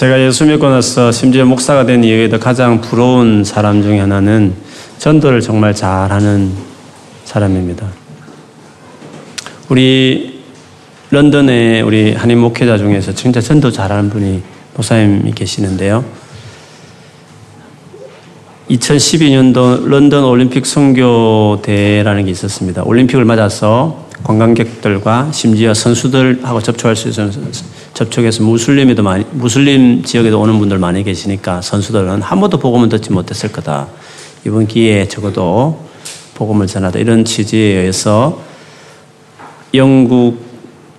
제가 예수 믿고 나서 심지어 목사가 된 이후에도 가장 부러운 사람 중에 하나는 전도를 정말 잘하는 사람입니다. 우리 런던에 우리 한인 목회자 중에서 진짜 전도 잘하는 분이 목사님이 계시는데요. 2012년도 런던 올림픽 선교대라는 게 있었습니다. 올림픽을 맞아서 관광객들과 심지어 선수들하고 접촉할 수 있는 접촉해서 무슬림에도 많이, 무슬림 지역에도 오는 분들 많이 계시니까 선수들은 한 번도 복음을 듣지 못했을 거다. 이번 기회에 적어도 복음을 전하다. 이런 취지에 의해서 영국,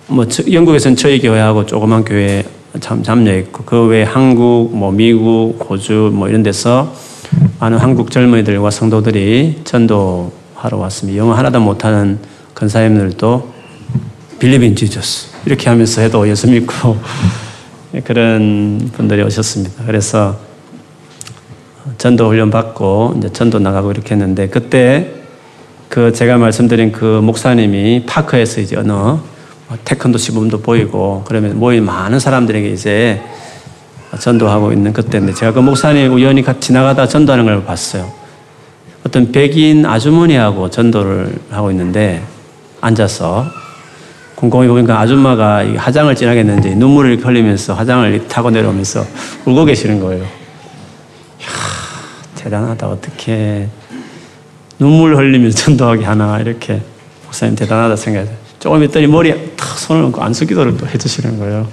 뭐, 영국에서는 저희 교회하고 조그만 교회 참 참여했고, 그 외에 한국, 뭐, 미국, 호주, 뭐, 이런 데서 많은 한국 젊은이들과 성도들이 전도하러 왔습니다. 영어 하나도 못하는 근사님들도 빌리빈 지저스 이렇게 하면서 해도 예수 믿고 그런 분들이 오셨습니다. 그래서 전도 훈련 받고 이제 전도 나가고 이렇게 했는데 그때 그 제가 말씀드린 그 목사님이 파크에서 이제 어느 뭐 태권도 시범도 보이고 그러면 모인 많은 사람들에게 이제 전도하고 있는 그때인데 제가 그 목사님 우연히 지나가다 전도하는 걸 봤어요. 어떤 백인 아주머니하고 전도를 하고 있는데 앉아서 곰곰이 보니까 아줌마가 화장을 진하게 했는지 눈물을 흘리면서 화장을 타고 내려오면서 울고 계시는 거예요. 이야, 대단하다. 어떻게 눈물 흘리면서 전도하게 하나. 이렇게 목사님 대단하다 생각해요. 조금 있더니 머리에 탁 손을 얹고 안수기도를 또 해주시는 거예요.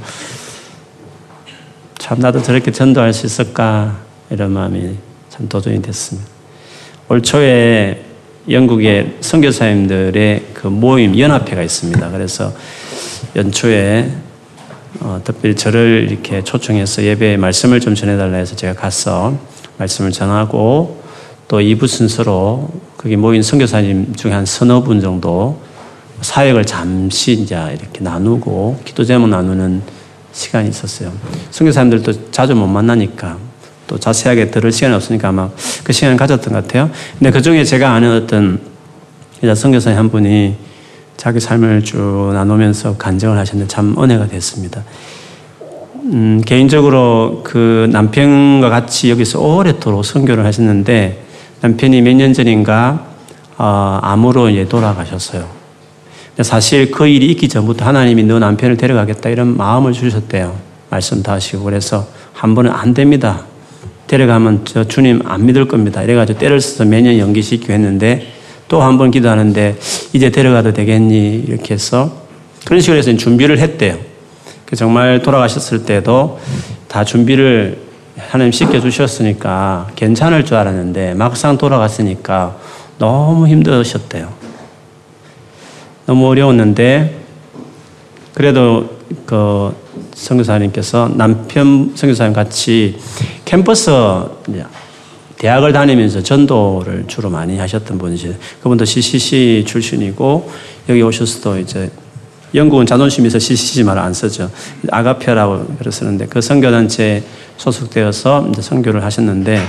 참 나도 저렇게 전도할 수 있을까 이런 마음이 참 도전이 됐습니다. 올 초에 영국의 선교사님들의 그 모임 연합회가 있습니다. 그래서 연초에 어, 특별히 저를 이렇게 초청해서 예배에 말씀을 좀 전해달라 해서 제가 가서 말씀을 전하고 또 2부 순서로 거기 모인 선교사님 중에 한 서너 분 정도 사역을 잠시 이제 이렇게 나누고 기도 제목 나누는 시간이 있었어요. 선교사님들도 자주 못 만나니까 또 자세하게 들을 시간이 없으니까 아마 그 시간을 가졌던 것 같아요. 근데 그 중에 제가 아는 어떤 여자 선교사님 한 분이 자기 삶을 쭉 나누면서 간증을 하셨는데 참 은혜가 됐습니다. 음, 개인적으로 그 남편과 같이 여기서 오래도록 선교를 하셨는데 남편이 몇 년 전인가 어, 암으로 이제 돌아가셨어요. 사실 그 일이 있기 전부터 하나님이 너 남편을 데려가겠다 이런 마음을 주셨대요. 말씀 다 하시고 그래서 한 번은 안 됩니다. 데려가면 저 주님 안 믿을 겁니다. 이래가지고 때를 써서 매년 연기시키고 했는데 또 한 번 기도하는데 이제 데려가도 되겠니? 이렇게 해서 그런 식으로 해서 준비를 했대요. 그 정말 돌아가셨을 때도 다 준비를 하나님 시켜주셨으니까 괜찮을 줄 알았는데 막상 돌아갔으니까 너무 힘드셨대요. 너무 어려웠는데 그래도 그 선교사님께서 남편 선교사님 같이 캠퍼스 대학을 다니면서 전도를 주로 많이 하셨던 분이시 그분도 CCC 출신이고 여기 오셔서도 이제 영국은 자존심 있어 CCC 말을 안 쓰죠. 아가페라고 그러시는데 그 선교단체에 소속되어서 이제 선교를 하셨는데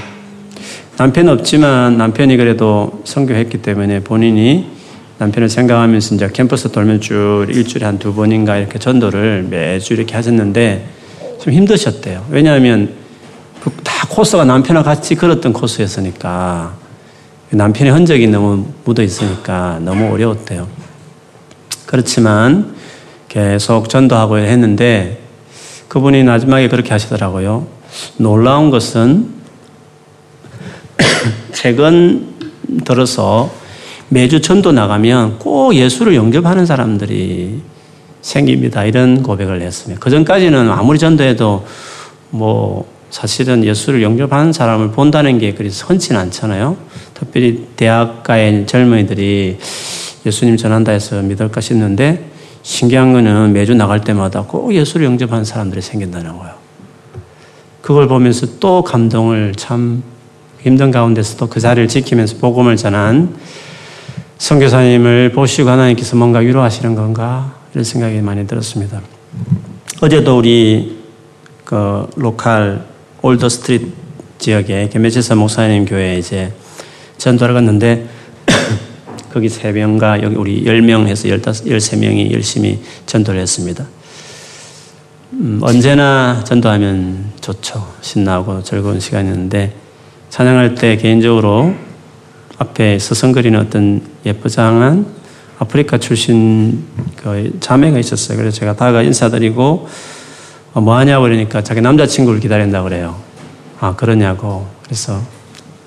남편 없지만 남편이 그래도 선교했기 때문에 본인이 남편을 생각하면서 이제 캠퍼스 돌면 쭉 일주일에 한 두 번인가 이렇게 전도를 매주 이렇게 하셨는데 좀 힘드셨대요. 왜냐하면 그 다 코스가 남편과 같이 걸었던 코스였으니까 남편의 흔적이 너무 묻어 있으니까 너무 어려웠대요. 그렇지만 계속 전도하고 했는데 그분이 마지막에 그렇게 하시더라고요. 놀라운 것은 최근 들어서 매주 전도 나가면 꼭 예수를 영접하는 사람들이 생깁니다. 이런 고백을 했습니다. 그 전까지는 아무리 전도해도 뭐 사실은 예수를 영접하는 사람을 본다는 게 그리 선치는 않잖아요. 특별히 대학가의 젊은이들이 예수님 전한다 해서 믿을까 싶는데 신기한 거는 매주 나갈 때마다 꼭 예수를 영접하는 사람들이 생긴다는 거예요. 그걸 보면서 또 감동을 참 힘든 가운데서도 그 자리를 지키면서 복음을 전한 선교사님을 보시고 하나님께서 뭔가 위로하시는 건가 이런 생각이 많이 들었습니다. 어제도 우리 그 로컬 올더 스트리트 지역에 개매제사 목사님 교회에 이제 전도를 갔는데 거기 3명과 여기 우리 10명 해서 15, 13명이 열심히 전도를 했습니다. 음, 언제나 전도하면 좋죠. 신나고 즐거운 시간이었는데 찬양할 때 개인적으로 앞에 서성거리는 어떤 예쁘장한 아프리카 출신 그 자매가 있었어요. 그래서 제가 다가 인사드리고 어, 뭐 하냐고 그러니까 자기 남자친구를 기다린다 그래요. 아, 그러냐고. 그래서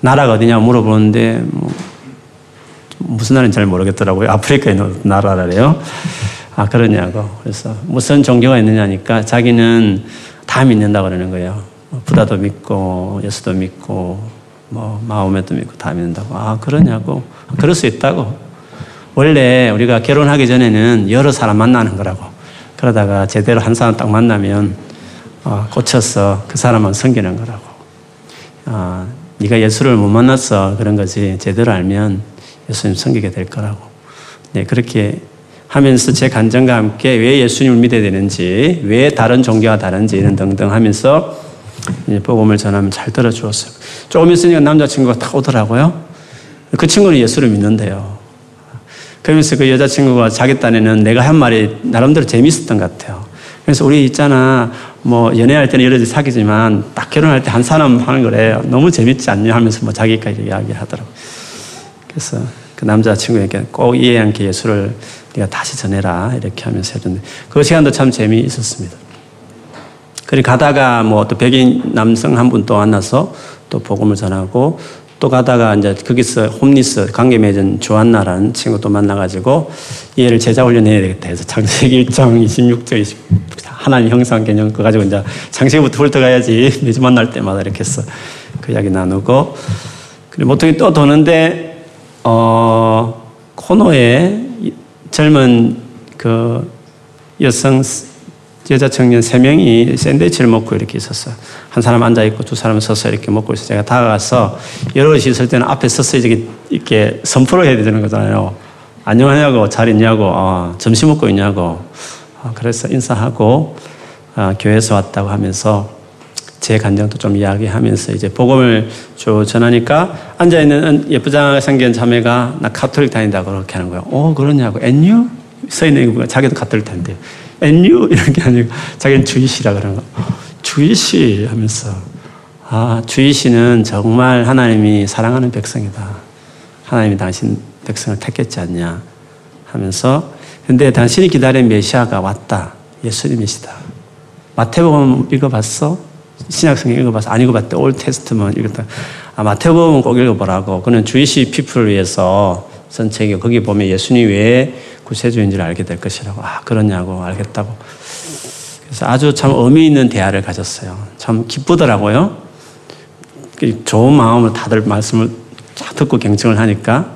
나라가 어디냐고 물어보는데 뭐 무슨 나라인지 잘 모르겠더라고요. 아프리카에 있는 나라래요. 아, 그러냐고. 그래서 무슨 종교가 있느냐니까 자기는 다 믿는다 그러는 거예요. 뭐 부다도 믿고, 예수도 믿고, 뭐, 마호메도 믿고 다 믿는다고. 아, 그러냐고. 그럴 수 있다고. 원래 우리가 결혼하기 전에는 여러 사람 만나는 거라고. 그러다가 제대로 한 사람 딱 만나면 어, 꽂혀서 그 사람만 섬기는 거라고. 어, 네가 예수를 못 만났어 그런 거지 제대로 알면 예수님 섬기게 될 거라고. 네 그렇게 하면서 제 간증과 함께 왜 예수님을 믿어야 되는지, 왜 다른 종교와 다른지 이런 등등 하면서 복음을 전하면 잘 들어주었어요. 조금 있으니까 남자친구가 딱 오더라고요. 그 친구는 예수를 믿는데요. 그러면서 그 여자친구가 자기 딴에는 내가 한 말이 나름대로 재밌었던 것 같아요. 그래서 우리 있잖아, 뭐 연애할 때는 여러 지 사귀지만 딱 결혼할 때 한 사람 하는 거래. 너무 재밌지 않냐 하면서 뭐 자기까지 이야기하더라고. 그래서 그 남자친구에게 꼭 이해 않게 예수를 네가 다시 전해라 이렇게 하면서 해줬는데 그 시간도 참 재미있었습니다. 그리 가다가 뭐 또 백인 남성 한 분 또 만나서 또 복음을 전하고 또 가다가 이제 거기서 홈리스 관계 맺은 조한나라는 친구 또 만나가지고 얘를 제자 훈련해야 되겠다 해서 창세기 1장 26절 20 하나님 형상 개념 그거 가지고 이제 창세기부터 훑어가야지. 매주 만날 때마다 이렇게 해서 그 이야기 나누고. 그리고 보통 또 도는데 어 코너에 젊은 그 여성 여자 청년 세 명이 샌드위치를 먹고 이렇게 있었어요. 한 사람 앉아 있고 두 사람 서서 이렇게 먹고 있어. 제가 다가가서 여럿이 있을 때는 앞에 서서 이렇게, 선포를 해야 되는 거잖아요. 안녕하냐고, 잘 있냐고, 어, 점심 먹고 있냐고. 어, 그래서 인사하고 어, 교회에서 왔다고 하면서 제 간증도 좀 이야기하면서 이제 복음을 쭉 전하니까 앉아 있는 예쁘장하게 생긴 자매가 나 카톨릭 다닌다고 그렇게 하는 거예요. 어 그러냐고. and you 서 있는 거 자기도 카톨릭 다닌대요. and you 이렇게 아니고 자기는 Jewish라 그러는 거. Jewish 하면서 아 Jewish는 정말 하나님이 사랑하는 백성이다. 하나님이 당신 백성을 택했지 않냐 하면서 근데 당신이 기다린 메시아가 왔다. 예수님이시다. 마태복음 읽어봤어? 신약성경 읽어봐서 안 읽어봤대. 올 테스트만 읽었다. 아, 마태복음 꼭 읽어보라고. 그는 주이시 피플을 위해서 쓴 책이고 거기 보면 예수님 왜 구세주인지를 알게 될 것이라고. 아, 그러냐고. 알겠다고. 그래서 아주 참 의미 있는 대화를 가졌어요. 참 기쁘더라고요. 그 좋은 마음으로 다들 말씀을 듣고 경청을 하니까.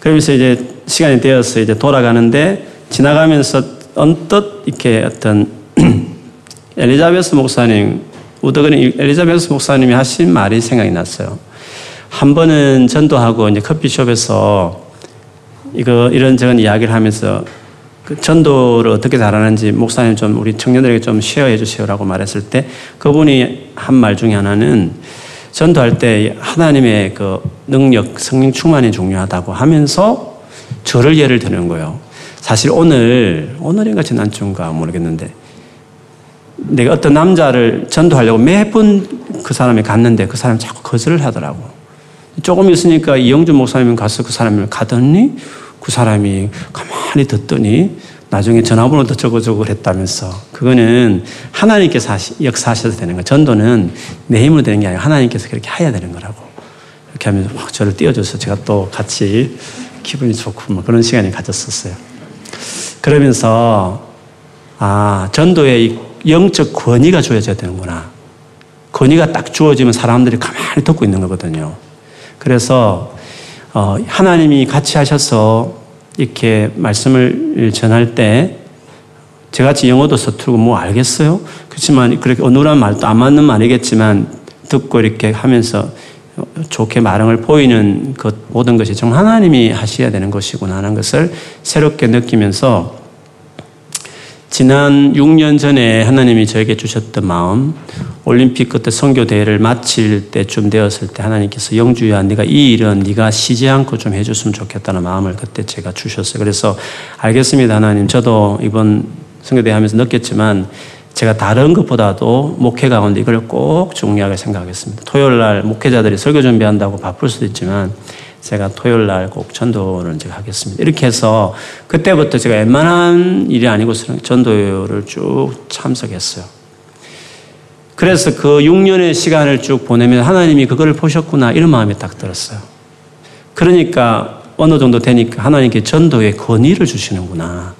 그러면서 이제 시간이 되어서 이제 돌아가는데 지나가면서 언뜻 이렇게 어떤 엘리자베스 목사님 우드그린 엘리자베스 목사님이 하신 말이 생각이 났어요. 한 번은 전도하고 이제 커피숍에서 이거 이런저런 이야기를 하면서 그 전도를 어떻게 잘하는지 목사님 좀 우리 청년들에게 좀 쉐어해 주세요라고 말했을 때 그분이 한 말 중에 하나는 전도할 때 하나님의 그 능력, 성령 충만이 중요하다고 하면서 저를 예를 드는 거예요. 사실 오늘, 오늘인가 지난주인가 모르겠는데 내가 어떤 남자를 전도하려고 매번 그 사람이 갔는데 그 사람이 자꾸 거절을 하더라고. 조금 있으니까 이영준 목사님 가서 그 사람을 가더니 그 사람이 가만히 듣더니 나중에 전화번호도 적어주고 그랬다면서 그거는 하나님께서 역사하셔도 되는 거예요. 전도는 내 힘으로 되는 게 아니라 하나님께서 그렇게 해야 되는 거라고. 이렇게 하면서 막 저를 띄워줘서 제가 또 같이 기분이 좋고 뭐 그런 시간이 가졌었어요. 그러면서 아 전도의 영적 권위가 주어져야 되는구나. 권위가 딱 주어지면 사람들이 가만히 듣고 있는 거거든요. 그래서 어, 하나님이 같이 하셔서 이렇게 말씀을 전할 때 저같이 영어도 서툴고 뭐 알겠어요? 그렇지만 그렇게 어눌한 말도 안 맞는 말이겠지만 듣고 이렇게 하면서 좋게 마음을 보이는 것 모든 것이 정말 하나님이 하셔야 되는 것이구나 하는 것을 새롭게 느끼면서 지난 6년 전에 하나님이 저에게 주셨던 마음, 올림픽 그때 선교 대회를 마칠 때쯤 되었을 때 하나님께서 영주야, 네가 이 일은 네가 쉬지 않고 좀 해줬으면 좋겠다는 마음을 그때 제가 주셨어요. 그래서 알겠습니다, 하나님. 저도 이번 선교 대회 하면서 느꼈지만 제가 다른 것보다도 목회 가운데 이걸 꼭 중요하게 생각하겠습니다. 토요일 날 목회자들이 설교 준비한다고 바쁠 수도 있지만 제가 토요일 날 꼭 전도를 제가 하겠습니다. 이렇게 해서 그때부터 제가 웬만한 일이 아니고서는 전도를 쭉 참석했어요. 그래서 그 6년의 시간을 쭉 보내면 하나님이 그걸 보셨구나 이런 마음이 딱 들었어요. 그러니까 어느 정도 되니까 하나님께 전도의 권위를 주시는구나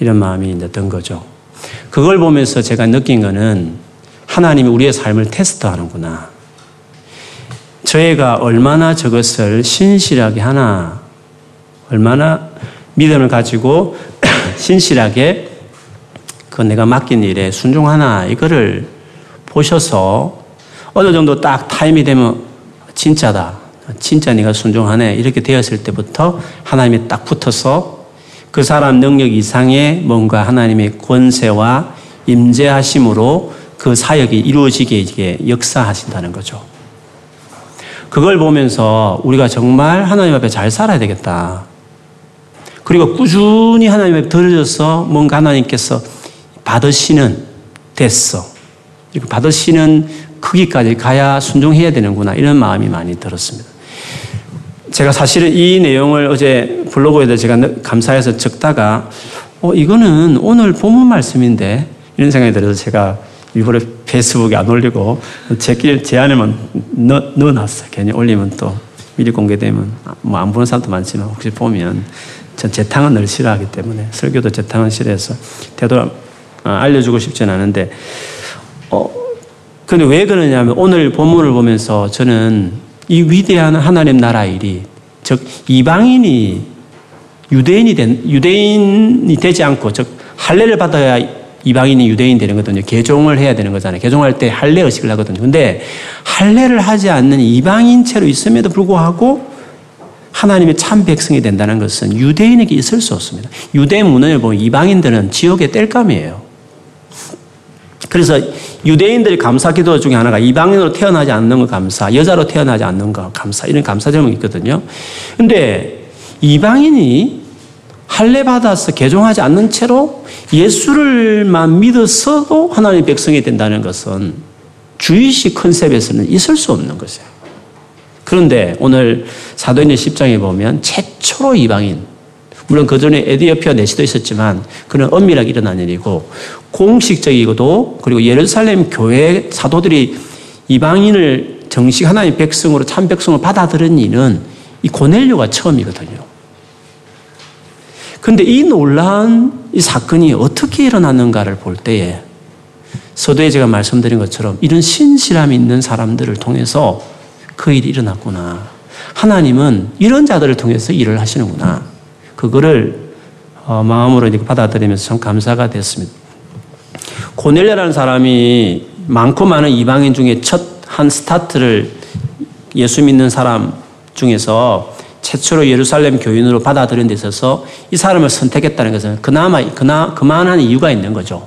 이런 마음이 이제 든 거죠. 그걸 보면서 제가 느낀 거는 하나님이 우리의 삶을 테스트하는구나. 저희가 얼마나 저것을 신실하게 하나, 얼마나 믿음을 가지고 신실하게 그 내가 맡긴 일에 순종하나, 이거를 보셔서 어느 정도 딱 타임이 되면 진짜다. 진짜 네가 순종하네. 이렇게 되었을 때부터 하나님이 딱 붙어서 그 사람 능력 이상의 뭔가 하나님의 권세와 임재하심으로 그 사역이 이루어지게 역사하신다는 거죠. 그걸 보면서 우리가 정말 하나님 앞에 잘 살아야 되겠다. 그리고 꾸준히 하나님 앞에 들어져서 뭔가 하나님께서 받으시는 됐어. 이렇게 받으시는 크기까지 가야 순종해야 되는구나. 이런 마음이 많이 들었습니다. 제가 사실은 이 내용을 어제 블로그에다 제가 감사해서 적다가, 어, 이거는 오늘 본문 말씀인데, 이런 생각이 들어서 제가 일부러 페이스북에 안 올리고 제길 제 안에만 넣, 넣어놨어요. 괜히 올리면 또 미리 공개되면 뭐 안 보는 사람도 많지만 혹시 보면 전 재탕은 늘 싫어하기 때문에 설교도 재탕은 싫어해서 되도 어, 알려주고 싶지는 않은데 어 근데 왜 그러냐면 오늘 본문을 보면서 저는 이 위대한 하나님 나라 일이 즉 이방인이 유대인이 된 유대인이 되지 않고 즉 할례를 받아야 이방인이 유대인 되는 거거든요. 개종을 해야 되는 거잖아요. 개종할 때 할례 의식을 하거든요. 근데 할례를 하지 않는 이방인 채로 있음에도 불구하고 하나님의 참 백성이 된다는 것은 유대인에게 있을 수 없습니다. 유대 문헌을 보면 이방인들은 지옥의 뗄감이에요. 그래서 유대인들의 감사 기도 중에 하나가 이방인으로 태어나지 않는 것 감사, 여자로 태어나지 않는 것 감사, 이런 감사 제목이 있거든요. 근데 이방인이 할례 받아서 개종하지 않는 채로 예수를만 믿어서도 하나님의 백성이 된다는 것은 주의식 컨셉에서는 있을 수 없는 것이에요. 그런데 오늘 사도행전 10장에 보면 최초로 이방인, 물론 그 전에 에디오피아 내시도 있었지만 그는 엄밀하게 일어난 일이고 공식적이고도 그리고 예루살렘 교회 사도들이 이방인을 정식 하나님의 백성으로 참 백성을 받아들인 이는 이 고넬료가 처음이거든요. 근데 이 놀라운 이 사건이 어떻게 일어났는가를 볼 때에 서도에 제가 말씀드린 것처럼 이런 신실함이 있는 사람들을 통해서 그 일이 일어났구나. 하나님은 이런 자들을 통해서 일을 하시는구나. 그거를 어, 마음으로 이렇게 받아들이면서 참 감사가 됐습니다. 고넬레라는 사람이 많고 많은 이방인 중에 첫 한 스타트를 예수 믿는 사람 중에서 최초로 예루살렘 교인으로 받아들인 데 있어서 이 사람을 선택했다는 것은 그나마 그나 그만한 이유가 있는 거죠.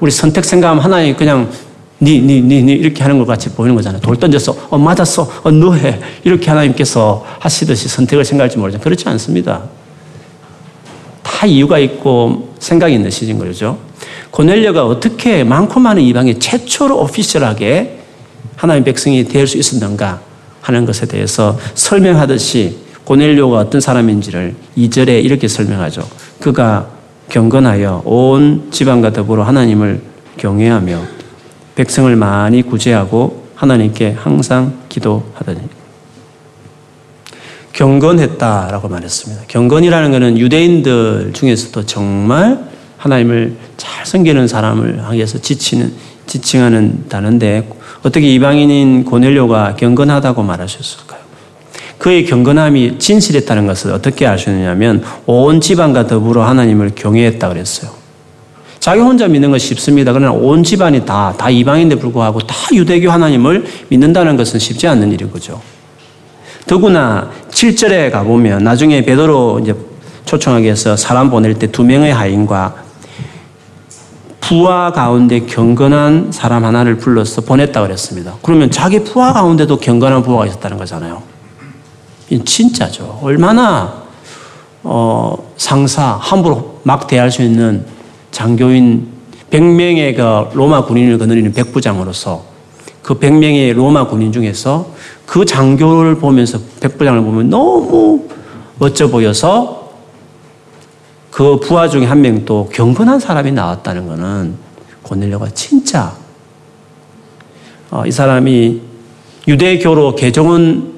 우리 선택 생각하면 하나님 그냥 니, 니, 니, 니 이렇게 하는 것 같이 보이는 거잖아요. 돌 던져서 어 맞았어, 어 너해 이렇게 하나님께서 하시듯이 선택을 생각할지 모르지만 그렇지 않습니다. 다 이유가 있고 생각이 있는 시즌 거죠. 고넬료가 어떻게 많고 많은 이방에 최초로 오피셜하게 하나님 백성이 될 수 있었는가 하는 것에 대해서 설명하듯이 고넬료가 어떤 사람인지를 2절에 이렇게 설명하죠. 그가 경건하여 온 지방과 더불어 하나님을 경외하며 백성을 많이 구제하고 하나님께 항상 기도하더니 경건했다라고 말했습니다. 경건이라는 것은 유대인들 중에서도 정말 하나님을 잘 섬기는 사람을 위해서 지치는 지칭하는 단어인데 어떻게 이방인인 고넬료가 경건하다고 말하셨을까요? 그의 경건함이 진실했다는 것을 어떻게 아시느냐면 온 집안과 더불어 하나님을 경외했다 그랬어요. 자기 혼자 믿는 건 쉽습니다. 그러나 온 집안이 다, 다 이방인데 불구하고 다 유대교 하나님을 믿는다는 것은 쉽지 않는 일인 거죠. 더구나 7절에 가보면 나중에 베드로 이제 초청하기 위해서 사람 보낼 때 두 명의 하인과 부하 가운데 경건한 사람 하나를 불러서 보냈다 그랬습니다. 그러면 자기 부하 가운데도 경건한 부하가 있었다는 거잖아요. 진짜죠. 얼마나 어, 상사 함부로 막 대할 수 있는 장교인 100명의 그 로마 군인을 거느리는 백부장으로서 그 100명의 로마 군인 중에서 그 장교를 보면서 백부장을 보면 너무 멋져 보여서 그 부하 중에 한 명도 경건한 사람이 나왔다는 것은 고넬료가 진짜 어, 이 사람이 유대교로 개종은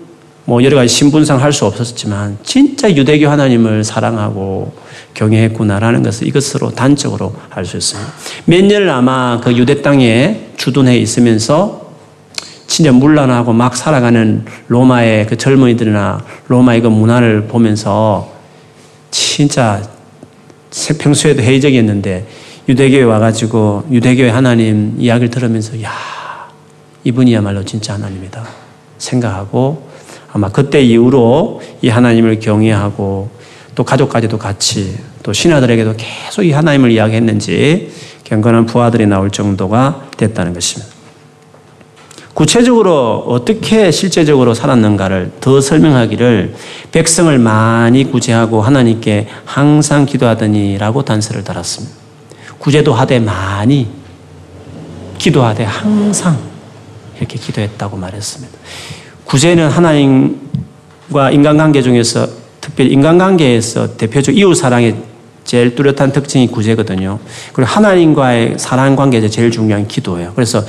뭐 여러 가지 신분상 할 수 없었지만 진짜 유대교 하나님을 사랑하고 경외했구나라는 것을 이것으로 단적으로 알 수 있습니다. 몇 년을 아마 그 유대 땅에 주둔해 있으면서 진짜 문란하고 막 살아가는 로마의 그 젊은이들이나 로마의 그 문화를 보면서 진짜 평소에도 회의적이었는데 유대교에 와가지고 유대교의 하나님 이야기를 들으면서 야 이분이야말로 진짜 하나님이다 생각하고 아마 그때 이후로 이 하나님을 경외하고 또 가족까지도 같이 또 신하들에게도 계속 이 하나님을 이야기했는지 경건한 부하들이 나올 정도가 됐다는 것입니다. 구체적으로 어떻게 실제적으로 살았는가를 더 설명하기를 백성을 많이 구제하고 하나님께 항상 기도하더니라고 단서를 달았습니다. 구제도 하되 많이 기도하되 항상 이렇게 기도했다고 말했습니다. 구제는 하나님과 인간관계 중에서 특별히 인간관계에서 대표적 이웃 사랑의 제일 뚜렷한 특징이 구제거든요. 그리고 하나님과의 사랑 관계에서 제일 중요한 기도예요. 그래서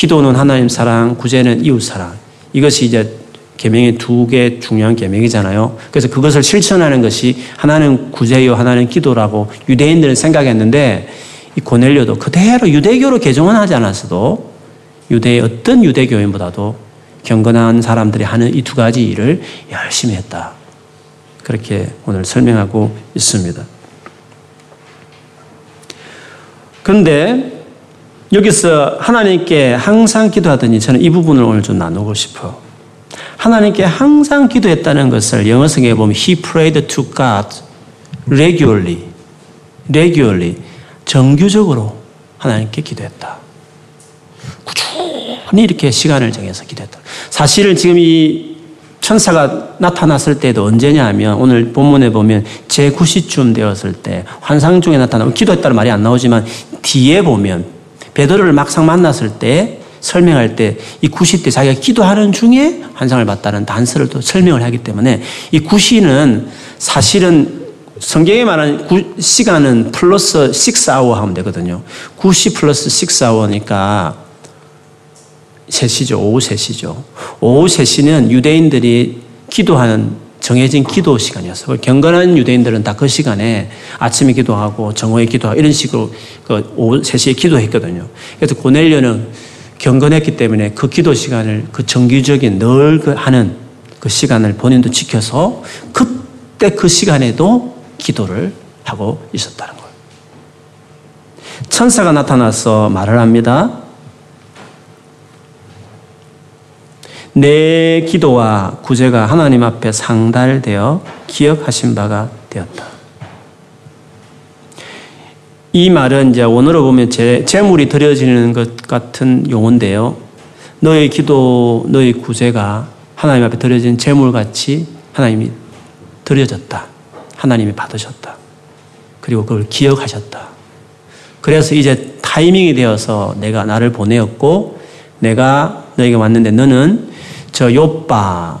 기도는 하나님 사랑, 구제는 이웃 사랑. 이것이 이제 계명의 두 개 중요한 계명이잖아요. 그래서 그것을 실천하는 것이 하나는 구제요, 하나는 기도라고 유대인들은 생각했는데 이 고넬료도 그대로 유대교로 개종은 하지 않았어도 유대의 어떤 유대교인보다도 경건한 사람들이 하는 이 두 가지 일을 열심히 했다. 그렇게 오늘 설명하고 있습니다. 그런데 여기서 하나님께 항상 기도하더니 저는 이 부분을 오늘 좀 나누고 싶어. 하나님께 항상 기도했다는 것을 영어 성경에 보면 He prayed to God regularly, regularly, 정규적으로 하나님께 기도했다. 꾸준히 이렇게 시간을 정해서 기도했다. 사실은 지금 이 천사가 나타났을 때도 언제냐 하면 오늘 본문에 보면 제9시쯤 되었을 때 환상 중에 나타나면 기도했다는 말이 안 나오지만 뒤에 보면 베드로를 막상 만났을 때 설명할 때 이 구시 때 자기가 기도하는 중에 환상을 봤다는 단서를 또 설명을 하기 때문에 이 구시는 사실은 성경에 말하는 시간은 플러스 6아워 하면 되거든요. 9시 플러스 6아워니까 3시죠. 오후 3시죠. 오후 3시는 유대인들이 기도하는 정해진 기도 시간이었어요. 경건한 유대인들은 다 그 시간에 아침에 기도하고 정오에 기도하고 이런 식으로 그 오후 3시에 기도했거든요. 그래서 고넬료는 경건했기 때문에 그 기도 시간을 그 정규적인 늘 그 하는 그 시간을 본인도 지켜서 그때 그 시간에도 기도를 하고 있었다는 거예요. 천사가 나타나서 말을 합니다. 내 기도와 구제가 하나님 앞에 상달되어 기억하신 바가 되었다. 이 말은 이제 원어로 보면 제, 재물이 드려지는 것 같은 용어인데요. 너의 기도, 너의 구제가 하나님 앞에 드려진 재물같이 하나님이 드려졌다. 하나님이 받으셨다. 그리고 그걸 기억하셨다. 그래서 이제 타이밍이 되어서 내가 나를 보내었고 내가 너에게 왔는데 너는 저 요빠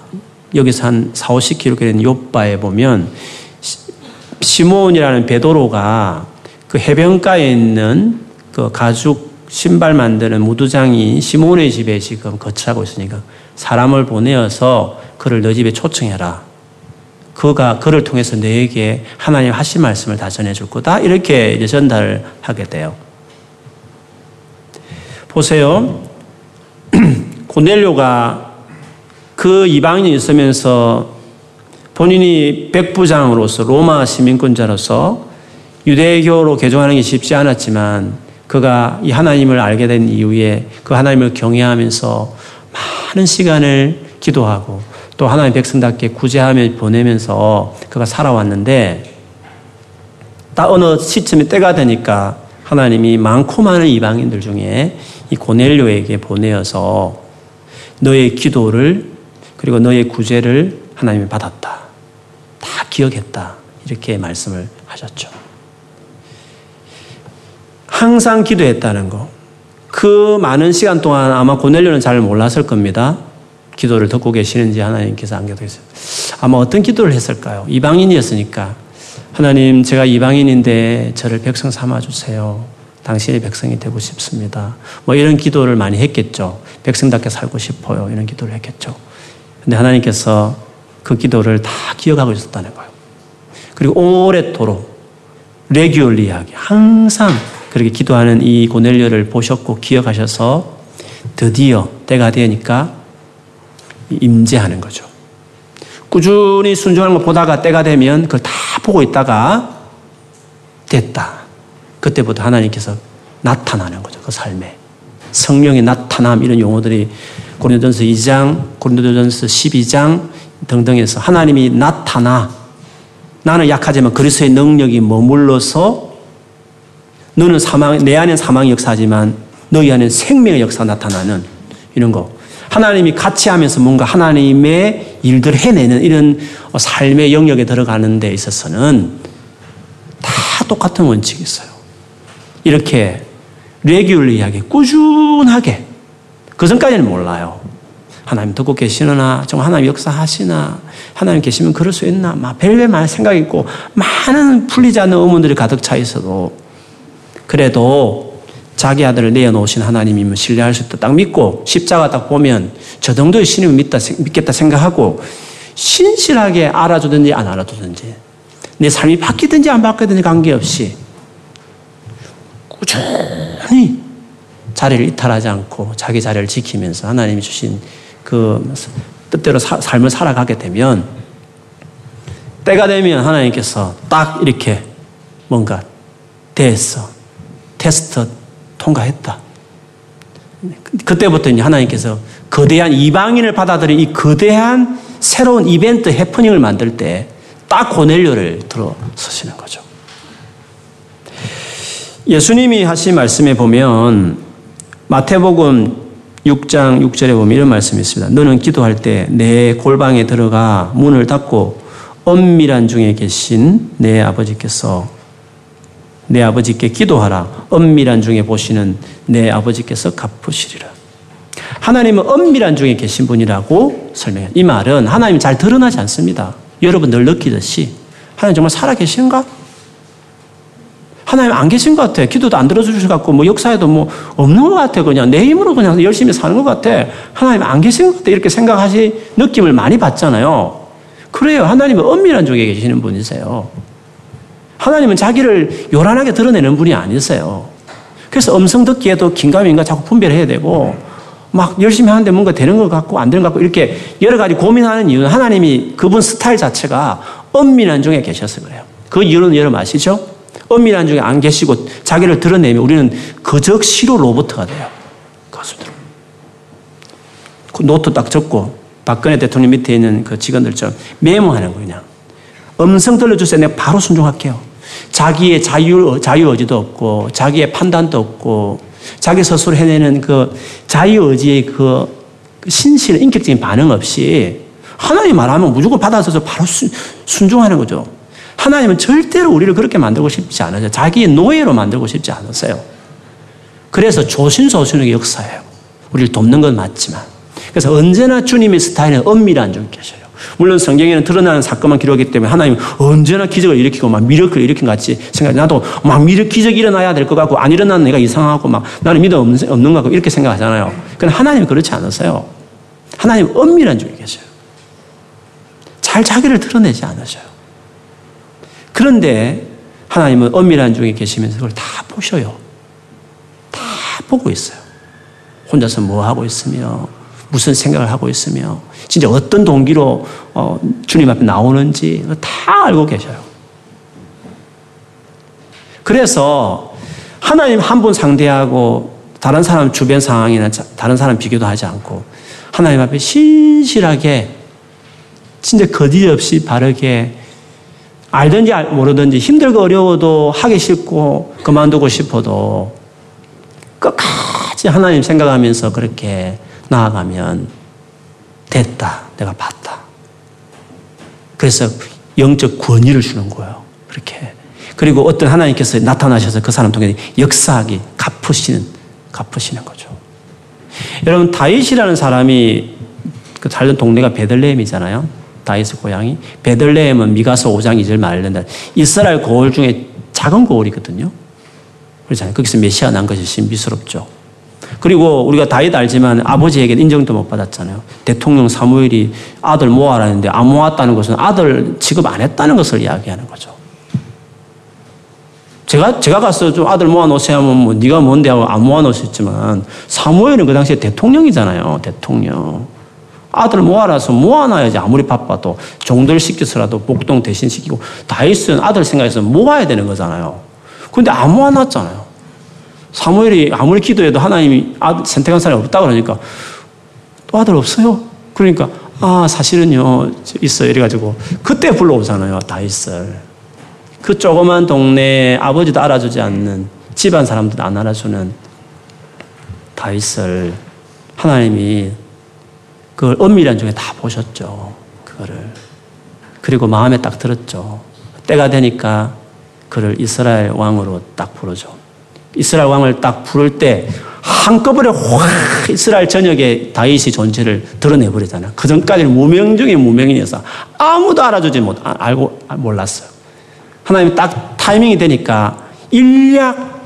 여기서 한 4, 50km 되는 요빠에 보면 시몬이라는 베도로가 그 해변가에 있는 그 가죽 신발 만드는 무두장이 시몬의 집에 지금 거처하고 있으니까 사람을 보내어서 그를 너 집에 초청해라. 그가 그를 통해서 너에게 하나님 하신 말씀을 다 전해줄 거다. 이렇게 이제 전달을 하게 돼요. 보세요. 고넬료가 그 이방인이 있으면서 본인이 백부장으로서 로마 시민권자로서 유대교로 개종하는 게 쉽지 않았지만 그가 이 하나님을 알게 된 이후에 그 하나님을 경외하면서 많은 시간을 기도하고 또 하나님 백성답게 구제하며 보내면서 그가 살아왔는데 딱 어느 시점에 때가 되니까 하나님이 많고 많은 이방인들 중에 이 고넬료에게 보내어서 너의 기도를 그리고 너의 구제를 하나님이 받았다. 다 기억했다. 이렇게 말씀을 하셨죠. 항상 기도했다는 거. 그 많은 시간 동안 아마 고넬료는 잘 몰랐을 겁니다. 기도를 듣고 계시는지 하나님께서 안겨두세요. 아마 어떤 기도를 했을까요? 이방인이었으니까 하나님 제가 이방인인데 저를 백성 삼아 주세요. 당신의 백성이 되고 싶습니다. 뭐 이런 기도를 많이 했겠죠. 백성답게 살고 싶어요. 이런 기도를 했겠죠. 근데 하나님께서 그 기도를 다 기억하고 있었다는 거예요. 그리고 오랫도록 레귤리하게 항상 그렇게 기도하는 이 고넬료를 보셨고 기억하셔서 드디어 때가 되니까 임재하는 거죠. 꾸준히 순종하는 걸 보다가 때가 되면 그걸 다 보고 있다가 됐다. 그때부터 하나님께서 나타나는 거죠. 그 삶에. 성령의 나타남 이런 용어들이 고린도전서 2장, 고린도전서 12장 등등에서 하나님이 나타나 나는 약하지만 그리스도의 능력이 머물러서 너는 사망 내 안에 사망의 역사지만 너희 안에 생명의 역사가 나타나는 이런 거. 하나님이 같이 하면서 뭔가 하나님의 일들을 해내는 이런 삶의 영역에 들어가는 데 있어서는 다 똑같은 원칙이 있어요. 이렇게 레귤리하게 꾸준하게 그 전까지는 몰라요. 하나님 듣고 계시느나 정말 하나님 역사하시나 하나님 계시면 그럴 수 있나 막 별별 많은 생각이 있고 많은 풀리지 않는 의문들이 가득 차 있어도 그래도 자기 아들을 내어놓으신 하나님이면 신뢰할 수 있다. 딱 믿고 십자가 딱 보면 저 정도의 신임을 믿다, 믿겠다 생각하고 신실하게 알아주든지 안 알아주든지 내 삶이 바뀌든지 안 바뀌든지 관계없이 꾸준히 자리를 이탈하지 않고 자기 자리를 지키면서 하나님이 주신 그 뜻대로 사, 삶을 살아가게 되면 때가 되면 하나님께서 딱 이렇게 뭔가 됐어. 테스트 통과했다. 그때부터 이제 하나님께서 거대한 이방인을 받아들인 이 거대한 새로운 이벤트 해프닝을 만들 때 딱 고넬료를 들어 서시는 거죠. 예수님이 하신 말씀에 보면 마태복음 6장 6절에 보면 이런 말씀이 있습니다. 너는 기도할 때 내 골방에 들어가 문을 닫고 엄밀한 중에 계신 내 아버지께서 내 아버지께 기도하라. 엄밀한 중에 보시는 내 아버지께서 갚으시리라. 하나님은 엄밀한 중에 계신 분이라고 설명해요. 이 말은 하나님이 잘 드러나지 않습니다. 여러분 늘 느끼듯이 하나님 정말 살아 계신가? 하나님 안 계신 것 같아. 기도도 안 들어주실 것 같고, 뭐 역사에도 뭐 없는 것 같아. 그냥 내 힘으로 그냥 열심히 사는 것 같아. 하나님 안 계신 것 같아. 이렇게 생각하시, 느낌을 많이 받잖아요. 그래요. 하나님은 엄밀한 쪽에 계시는 분이세요. 하나님은 자기를 요란하게 드러내는 분이 아니세요. 그래서 음성 듣기에도 긴가민가 자꾸 분별해야 되고, 막 열심히 하는데 뭔가 되는 것 같고 안 되는 것 같고 이렇게 여러 가지 고민하는 이유는 하나님이 그분 스타일 자체가 은밀한 중에 계셔서 그래요. 그 이유는 여러분 아시죠? 은밀한 중에 안 계시고 자기를 드러내면 우리는 그 즉시로 로보트가 돼요. 가수들. 그 노트 딱 적고 박근혜 대통령 밑에 있는 그 직원들처럼 메모하는 거예요, 그냥. 음성 들려주세요. 내가 바로 순종할게요. 자기의 자유, 자유 의지도 없고, 자기의 판단도 없고, 자기 스스로 해내는 그 자유 의지의 그 신실한 인격적인 반응 없이 하나님 말하면 무조건 받아서 바로 순종하는 거죠. 하나님은 절대로 우리를 그렇게 만들고 싶지 않으세요. 자기의 노예로 만들고 싶지 않으세요. 그래서 조신소신의 역사예요. 우리를 돕는 건 맞지만. 그래서 언제나 주님의 스타일은 엄밀한 줄 계셔요. 물론 성경에는 드러나는 사건만 기록하기 때문에 하나님 언제나 기적을 일으키고 막 미력을 일으킨 같이 생각 나도 막 미력 기적이 일어나야 될 것 같고 안 일어나는 내가 이상하고 막 나는 믿음 없는, 없는 것 같고 이렇게 생각하잖아요. 그런데 하나님은 그렇지 않으세요. 하나님 엄밀한 줄 계셔요. 잘 자기를 드러내지 않으셔요. 그런데 하나님은 엄밀한 중에 계시면서 그걸 다 보셔요. 다 보고 있어요. 혼자서 뭐 하고 있으며, 무슨 생각을 하고 있으며, 진짜 어떤 동기로 어, 주님 앞에 나오는지 다 알고 계셔요. 그래서 하나님 한 분 상대하고 다른 사람 주변 상황이나 다른 사람 비교도 하지 않고 하나님 앞에 신실하게 진짜 거짓 없이 바르게 알든지 모르든지 힘들고 어려워도 하기 싫고 그만두고 싶어도 끝까지 하나님 생각하면서 그렇게 나아가면 됐다. 내가 봤다. 그래서 영적 권위를 주는 거예요. 그렇게. 그리고 어떤 하나님께서 나타나셔서 그 사람 통해 역사하기 갚으시는 갚으시는 거죠. 여러분 다윗이라는 사람이 그 살던 동네가 베들레헴이잖아요. 다윗의 고향이 베들레헴은 미가서 5장 2절 말한다. 이스라엘 고을 중에 작은 고을이거든요. 그렇잖아요. 거기서 메시아 난 것이 신비스럽죠. 그리고 우리가 다윗 알지만 아버지에게 인정도 못 받았잖아요. 대통령 사무엘이 아들 모아라는데 안 모았다는 것은 아들 취급 안 했다는 것을 이야기하는 거죠. 제가 제가 가서 좀 아들 모아 놓으세요 하면 뭐 네가 뭔데 하고 안 모아 놓으셨지만 사무엘은 그 당시에 대통령이잖아요. 대통령. 아들 모아라서 모아놔야지 아무리 바빠도 종들 시켜서라도 복동 대신 시키고 다윗은 아들 생각해서 모아야 되는 거잖아요. 근데 안 모아놨잖아요. 사무엘이 아무리 기도해도 하나님이 아들 선택한 사람이 없다 그러니까 또 아들 없어요. 그러니까 아 사실은요 있어 이래가지고 그때 불러오잖아요 다윗을. 그 조그만 동네에 아버지도 알아주지 않는 집안 사람들도 안 알아주는 다윗을 하나님이 그걸 은밀한 중에 다 보셨죠. 그거를. 그리고 마음에 딱 들었죠. 때가 되니까 그를 이스라엘 왕으로 딱 부르죠. 이스라엘 왕을 딱 부를 때 한꺼번에 확 이스라엘 전역에 다윗의 존재를 드러내버리잖아요. 그 전까지는 무명 중에 무명이어서 아무도 알아주지 못, 아, 알고, 몰랐어요. 하나님이 딱 타이밍이 되니까 일약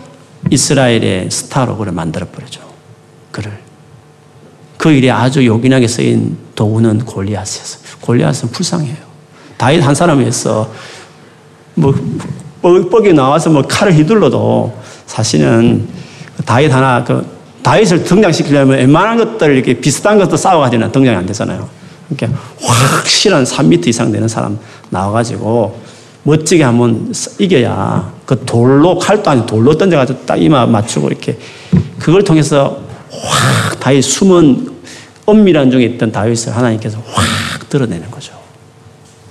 이스라엘의 스타로 그를 만들어버리죠. 그를. 그 일에 아주 요긴하게 쓰인 도구는 골리앗이었어요. 골리앗은 불쌍해요. 다윗 한 사람에서 뭐 뻑뻑이 나와서 뭐 칼을 휘둘러도 사실은 다윗 하나 그 다윗을 등장시키려면 웬만한 것들 이렇게 비슷한 것도 싸워가지고는 등장이 안 되잖아요. 그러니까 확실한 3m 이상 되는 사람 나와가지고 멋지게 한번 이겨야 그 돌로 칼도 아니고 돌로 던져가지고 딱 이마 맞추고 이렇게 그걸 통해서 확 다윗 숨은 엄밀한 중에 있던 다윗을 하나님께서 확 드러내는 거죠.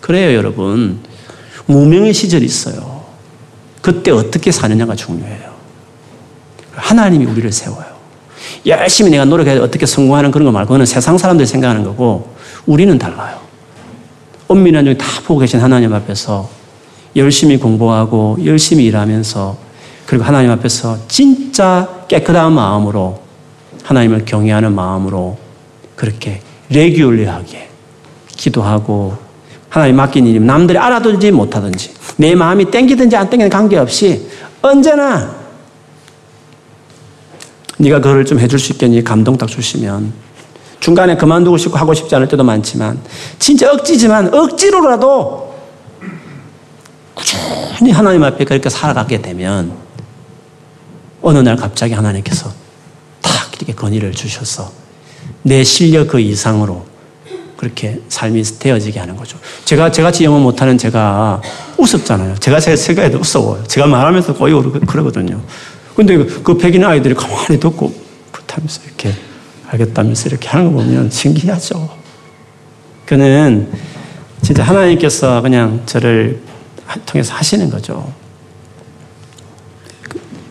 그래요, 여러분. 무명의 시절이 있어요. 그때 어떻게 사느냐가 중요해요. 하나님이 우리를 세워요. 열심히 내가 노력해서 어떻게 성공하는 그런 거 말고, 그거는 세상 사람들이 생각하는 거고, 우리는 달라요. 엄밀한 중에 다 보고 계신 하나님 앞에서 열심히 공부하고, 열심히 일하면서, 그리고 하나님 앞에서 진짜 깨끗한 마음으로, 하나님을 경외하는 마음으로, 그렇게 레귤리하게 기도하고, 하나님 맡긴 일이 남들이 알아든지 못하든지, 내 마음이 땡기든지 안 땡기는 관계없이 언제나 네가 그거를 좀 해줄 수 있겠니? 감동 딱 주시면 중간에 그만두고 싶고 하고 싶지 않을 때도 많지만 진짜 억지지만 억지로라도 꾸준히 하나님 앞에 그렇게 살아가게 되면 어느 날 갑자기 하나님께서 탁 이렇게 건의를 주셔서 내 실력 그 이상으로 그렇게 삶이 되어지게 하는 거죠. 제가 저같이 영어 못하는 제가 우습잖아요. 제가 제 생각에도 우스워요. 제가 말하면서 거의 그러거든요. 근데 그 백인 아이들이 가만히 듣고 그렇다면서 이렇게 알겠다면서 이렇게 하는 거 보면 신기하죠. 그는 진짜 하나님께서 그냥 저를 통해서 하시는 거죠.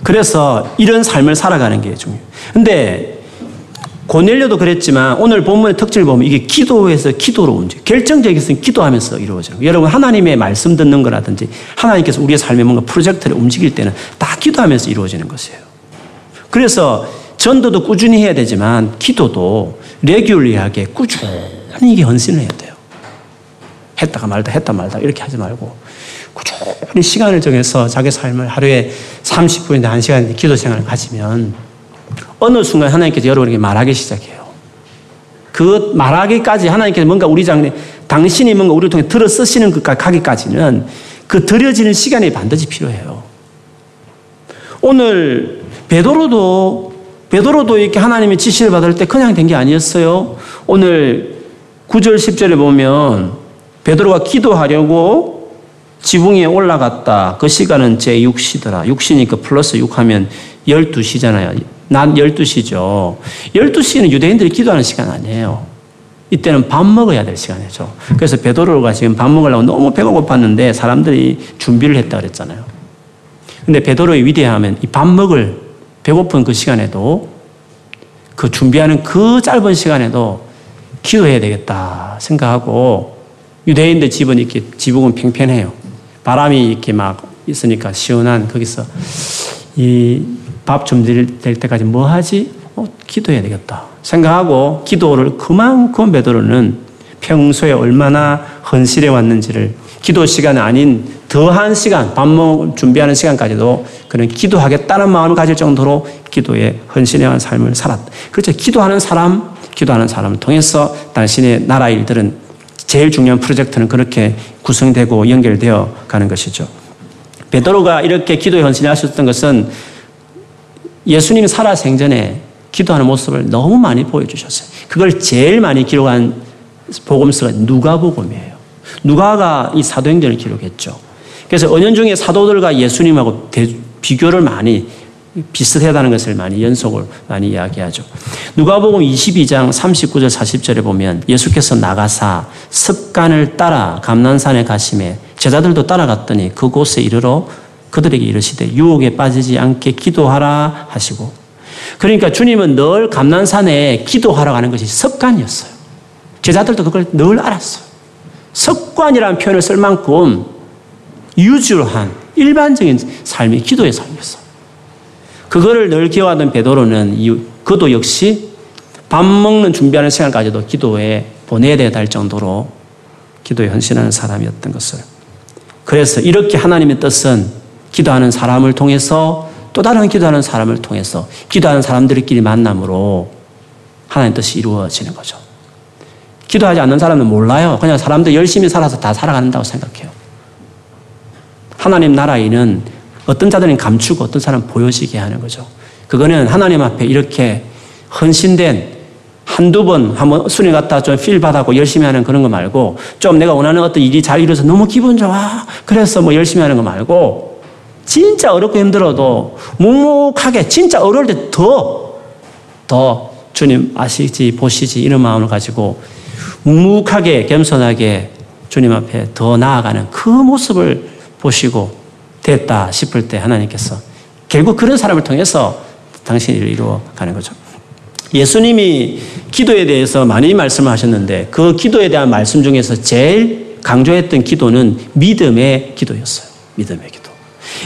그래서 이런 삶을 살아가는 게 중요해요. 근데 고넬료도 그랬지만 오늘 본문의 특징을 보면 이게 기도에서 기도로 움직여. 결정적인 것은 기도하면서 이루어져요. 여러분 하나님의 말씀 듣는 거라든지 하나님께서 우리의 삶에 뭔가 프로젝트를 움직일 때는 다 기도하면서 이루어지는 것이에요. 그래서 전도도 꾸준히 해야 되지만 기도도 레귤리하게 꾸준히 이게 헌신을 해야 돼요. 했다가 말다 했다 말다 이렇게 하지 말고 꾸준히 시간을 정해서 자기 삶을 하루에 30분이나 1시간 기도 생활을 가지면 어느 순간 하나님께서 여러분에게 말하기 시작해요. 그 말하기까지 하나님께서 뭔가 우리 장래, 당신이 뭔가 우리를 통해 들어 쓰시는 것까지 가기까지는 그 들여지는 시간이 반드시 필요해요. 오늘 베드로도 베드로도 이렇게 하나님의 지시를 받을 때 그냥 된 게 아니었어요. 오늘 9절 10절에 보면 베드로가 기도하려고 지붕에 올라갔다. 그 시간은 제 6시더라. 6시니까 플러스 6 하면 12시잖아요. 낮 12시죠. 12시는 유대인들이 기도하는 시간 아니에요. 이때는 밥 먹어야 될 시간이죠. 그래서 베드로가 지금 밥 먹으려고 너무 배가 고팠는데 사람들이 준비를 했다 그랬잖아요. 근데 베드로의 위대함은 이 밥 먹을 배고픈 그 시간에도 그 준비하는 그 짧은 시간에도 기도해야 되겠다 생각하고 유대인들 집은 이렇게 지붕은 팽팽해요. 바람이 이렇게 막 있으니까 시원한 거기서 이 밥 준비될 때까지 뭐 하지? 어, 기도해야 되겠다. 생각하고 기도를 그만큼 베드로는 평소에 얼마나 헌실해 왔는지를 기도 시간 아닌 더한 시간, 밥 먹, 준비하는 시간까지도 그런 기도하겠다는 마음을 가질 정도로 기도에 헌신해온 삶을 살았다. 그렇죠. 기도하는 사람, 기도하는 사람을 통해서 당신의 나라 일들은 제일 중요한 프로젝트는 그렇게 구성되고 연결되어 가는 것이죠. 베드로가 이렇게 기도에 헌신하셨던 것은 예수님이 살아 생전에 기도하는 모습을 너무 많이 보여주셨어요. 그걸 제일 많이 기록한 복음서가 누가복음이에요. 누가가 이 사도행전을 기록했죠. 그래서 은연중에 사도들과 예수님하고 비교를 많이 비슷하다는 것을 많이 연속을 많이 이야기하죠. 누가복음 22장 39절 40절에 보면 예수께서 나가사 습관을 따라 감난산에 가심에 제자들도 따라갔더니 그곳에 이르러 그들에게 이르시되 유혹에 빠지지 않게 기도하라 하시고 그러니까 주님은 늘 감난산에 기도하러 가는 것이 습관이었어요. 제자들도 그걸 늘 알았어요. 습관이라는 표현을 쓸 만큼 유주한 일반적인 삶이 기도의 삶이었어. 그거를 늘 기억하던 베드로는 그도 역시 밥 먹는 준비하는 시간까지도 기도에 보내야 할 정도로 기도에 헌신하는 사람이었던 것을. 그래서 이렇게 하나님의 뜻은 기도하는 사람을 통해서 또 다른 기도하는 사람을 통해서 기도하는 사람들끼리 만남으로 하나님 뜻이 이루어지는 거죠. 기도하지 않는 사람은 몰라요. 그냥 사람들 열심히 살아서 다 살아간다고 생각해요. 하나님 나라에는 어떤 자들은 감추고 어떤 사람은 보여지게 하는 거죠. 그거는 하나님 앞에 이렇게 헌신된 한두 번, 한번 순위 갔다 좀 필 받았고 열심히 하는 그런 거 말고 좀 내가 원하는 어떤 일이 잘 이루어서 너무 기분 좋아. 그래서 뭐 열심히 하는 거 말고 진짜 어렵고 힘들어도 묵묵하게 진짜 어려울 때 더, 더 주님 아시지, 보시지 이런 마음을 가지고 묵묵하게 겸손하게 주님 앞에 더 나아가는 그 모습을 보시고 됐다 싶을 때 하나님께서 결국 그런 사람을 통해서 당신이 이루어 가는 거죠. 예수님이 기도에 대해서 많이 말씀을 하셨는데 그 기도에 대한 말씀 중에서 제일 강조했던 기도는 믿음의 기도였어요. 믿음의 기도.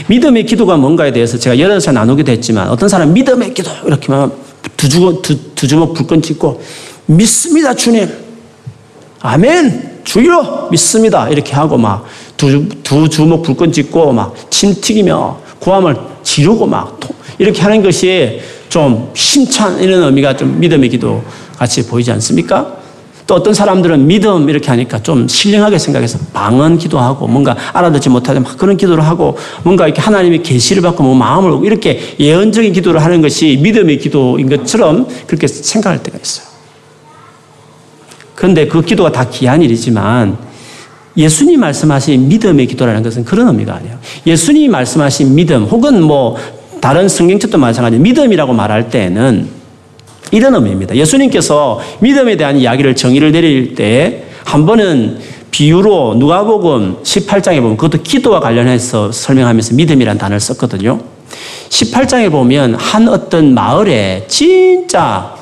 믿음의 기도가 뭔가에 대해서 제가 여러 차 나누기도 했지만 어떤 사람 믿음의 기도 이렇게만 두 주먹, 두, 두 주먹 불끈 짚고 믿습니다 주님. 아멘 주여 믿습니다 이렇게 하고 막 두, 두 주먹 불끈 짚고 막 침 튀기며 고함을 지르고 막 이렇게 하는 것이 좀 힘찬 이런 의미가 좀 믿음의 기도 같이 보이지 않습니까? 또 어떤 사람들은 믿음 이렇게 하니까 좀 신령하게 생각해서 방언 기도하고 뭔가 알아듣지 못하게 막 그런 기도를 하고 뭔가 이렇게 하나님의 계시를 받고 뭐 마음을 이렇게 예언적인 기도를 하는 것이 믿음의 기도인 것처럼 그렇게 생각할 때가 있어요. 그런데 그 기도가 다 귀한 일이지만 예수님 말씀하신 믿음의 기도라는 것은 그런 의미가 아니에요. 예수님이 말씀하신 믿음 혹은 뭐 다른 성경책도 마찬가지 믿음이라고 말할 때는 이런 의미입니다. 예수님께서 믿음에 대한 이야기를 정의를 내릴 때 한 번은 비유로 누가복음 18장에 보면 그것도 기도와 관련해서 설명하면서 믿음이라는 단어를 썼거든요. 18장에 보면 한 어떤 마을에 진짜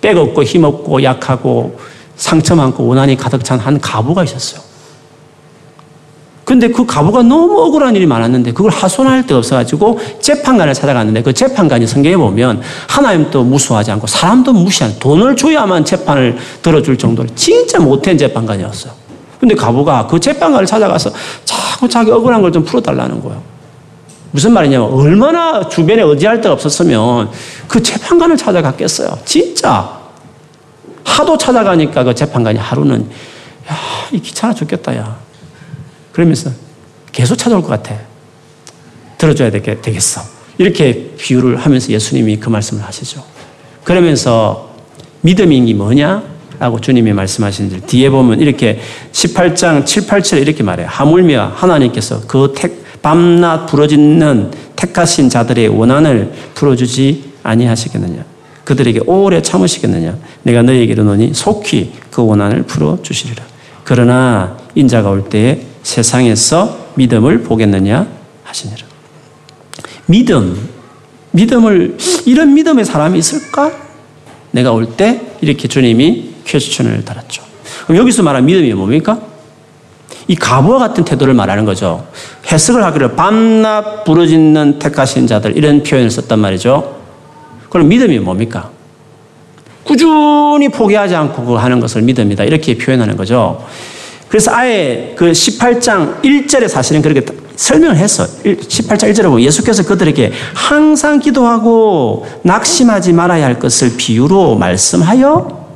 빽 없고 힘없고 약하고 상처 많고 원한이 가득 찬 한 가부가 있었어요. 근데 그 가부가 너무 억울한 일이 많았는데 그걸 하소연할 데가 없어가지고 재판관을 찾아갔는데 그 재판관이 성경에 보면 하나님도 무수하지 않고 사람도 무시한 돈을 줘야만 재판을 들어줄 정도로 진짜 못된 재판관이었어요. 근데 가부가 그 재판관을 찾아가서 자꾸 자기 억울한 걸 좀 풀어달라는 거예요. 무슨 말이냐면 얼마나 주변에 의지할 데가 없었으면 그 재판관을 찾아갔겠어요. 진짜. 하도 찾아가니까 그 재판관이 하루는 야, 이 귀찮아 죽겠다, 야. 그러면서 계속 찾아올 것 같아. 들어줘야 되겠어. 이렇게 비유를 하면서 예수님이 그 말씀을 하시죠. 그러면서 믿음이 뭐냐? 라고 주님이 말씀하신 뒤에 보면 이렇게 18장 7, 8절에 이렇게 말해요. 하물며 하나님께서 그 택, 밤낮 부러지는 택하신 자들의 원한을 풀어주지 아니하시겠느냐. 그들에게 오래 참으시겠느냐. 내가 너희에게 이르노니 속히 그 원한을 풀어주시리라. 그러나 인자가 올 때에 세상에서 믿음을 보겠느냐 하시니라. 믿음, 믿음을, 이런 믿음의 사람이 있을까? 내가 올 때 이렇게 주님이 퀘스천을 달았죠. 그럼 여기서 말한 믿음이 뭡니까? 이 가부와 같은 태도를 말하는 거죠. 해석을 하기를 밤낮 부르짖는 택하신 자들 이런 표현을 썼단 말이죠. 그럼 믿음이 뭡니까? 꾸준히 포기하지 않고 하는 것을 믿음이다. 이렇게 표현하는 거죠. 그래서 아예 그 18장 1절에 사실은 그렇게 설명을 했어. 18장 1절에 보면 예수께서 그들에게 항상 기도하고 낙심하지 말아야 할 것을 비유로 말씀하여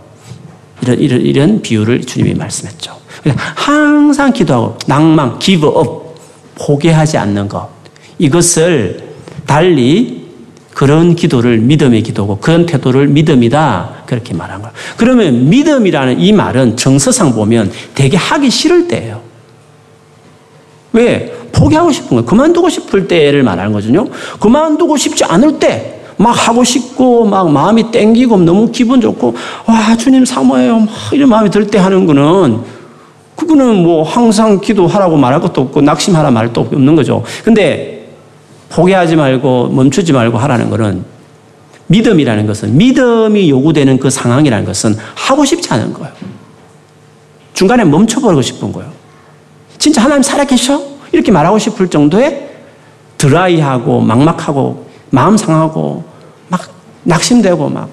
이런, 이런, 이런 비유를 주님이 말씀했죠. 항상 기도하고 낭망, up, 포기하지 않는 것. 이것을 달리 그런 기도를 믿음의 기도고 그런 태도를 믿음이다. 그렇게 말한 거예요. 그러면 믿음이라는 이 말은 정서상 보면 되게 하기 싫을 때예요. 왜? 포기하고 싶은 거예요. 그만두고 싶을 때를 말하는 거거든요. 그만두고 싶지 않을 때, 막 하고 싶고, 막 마음이 땡기고, 너무 기분 좋고, 와, 주님 사모해요. 막 이런 마음이 들 때 하는 거는, 그거는 뭐 항상 기도하라고 말할 것도 없고, 낙심하라 말할 것도 없는 거죠. 근데 포기하지 말고 멈추지 말고 하라는 것은 믿음이라는 것은 믿음이 요구되는 그 상황이라는 것은 하고 싶지 않은 거예요. 중간에 멈춰버리고 싶은 거예요. 진짜 하나님 살아계셔? 이렇게 말하고 싶을 정도의 드라이하고 막막하고 마음 상하고 막 낙심되고 막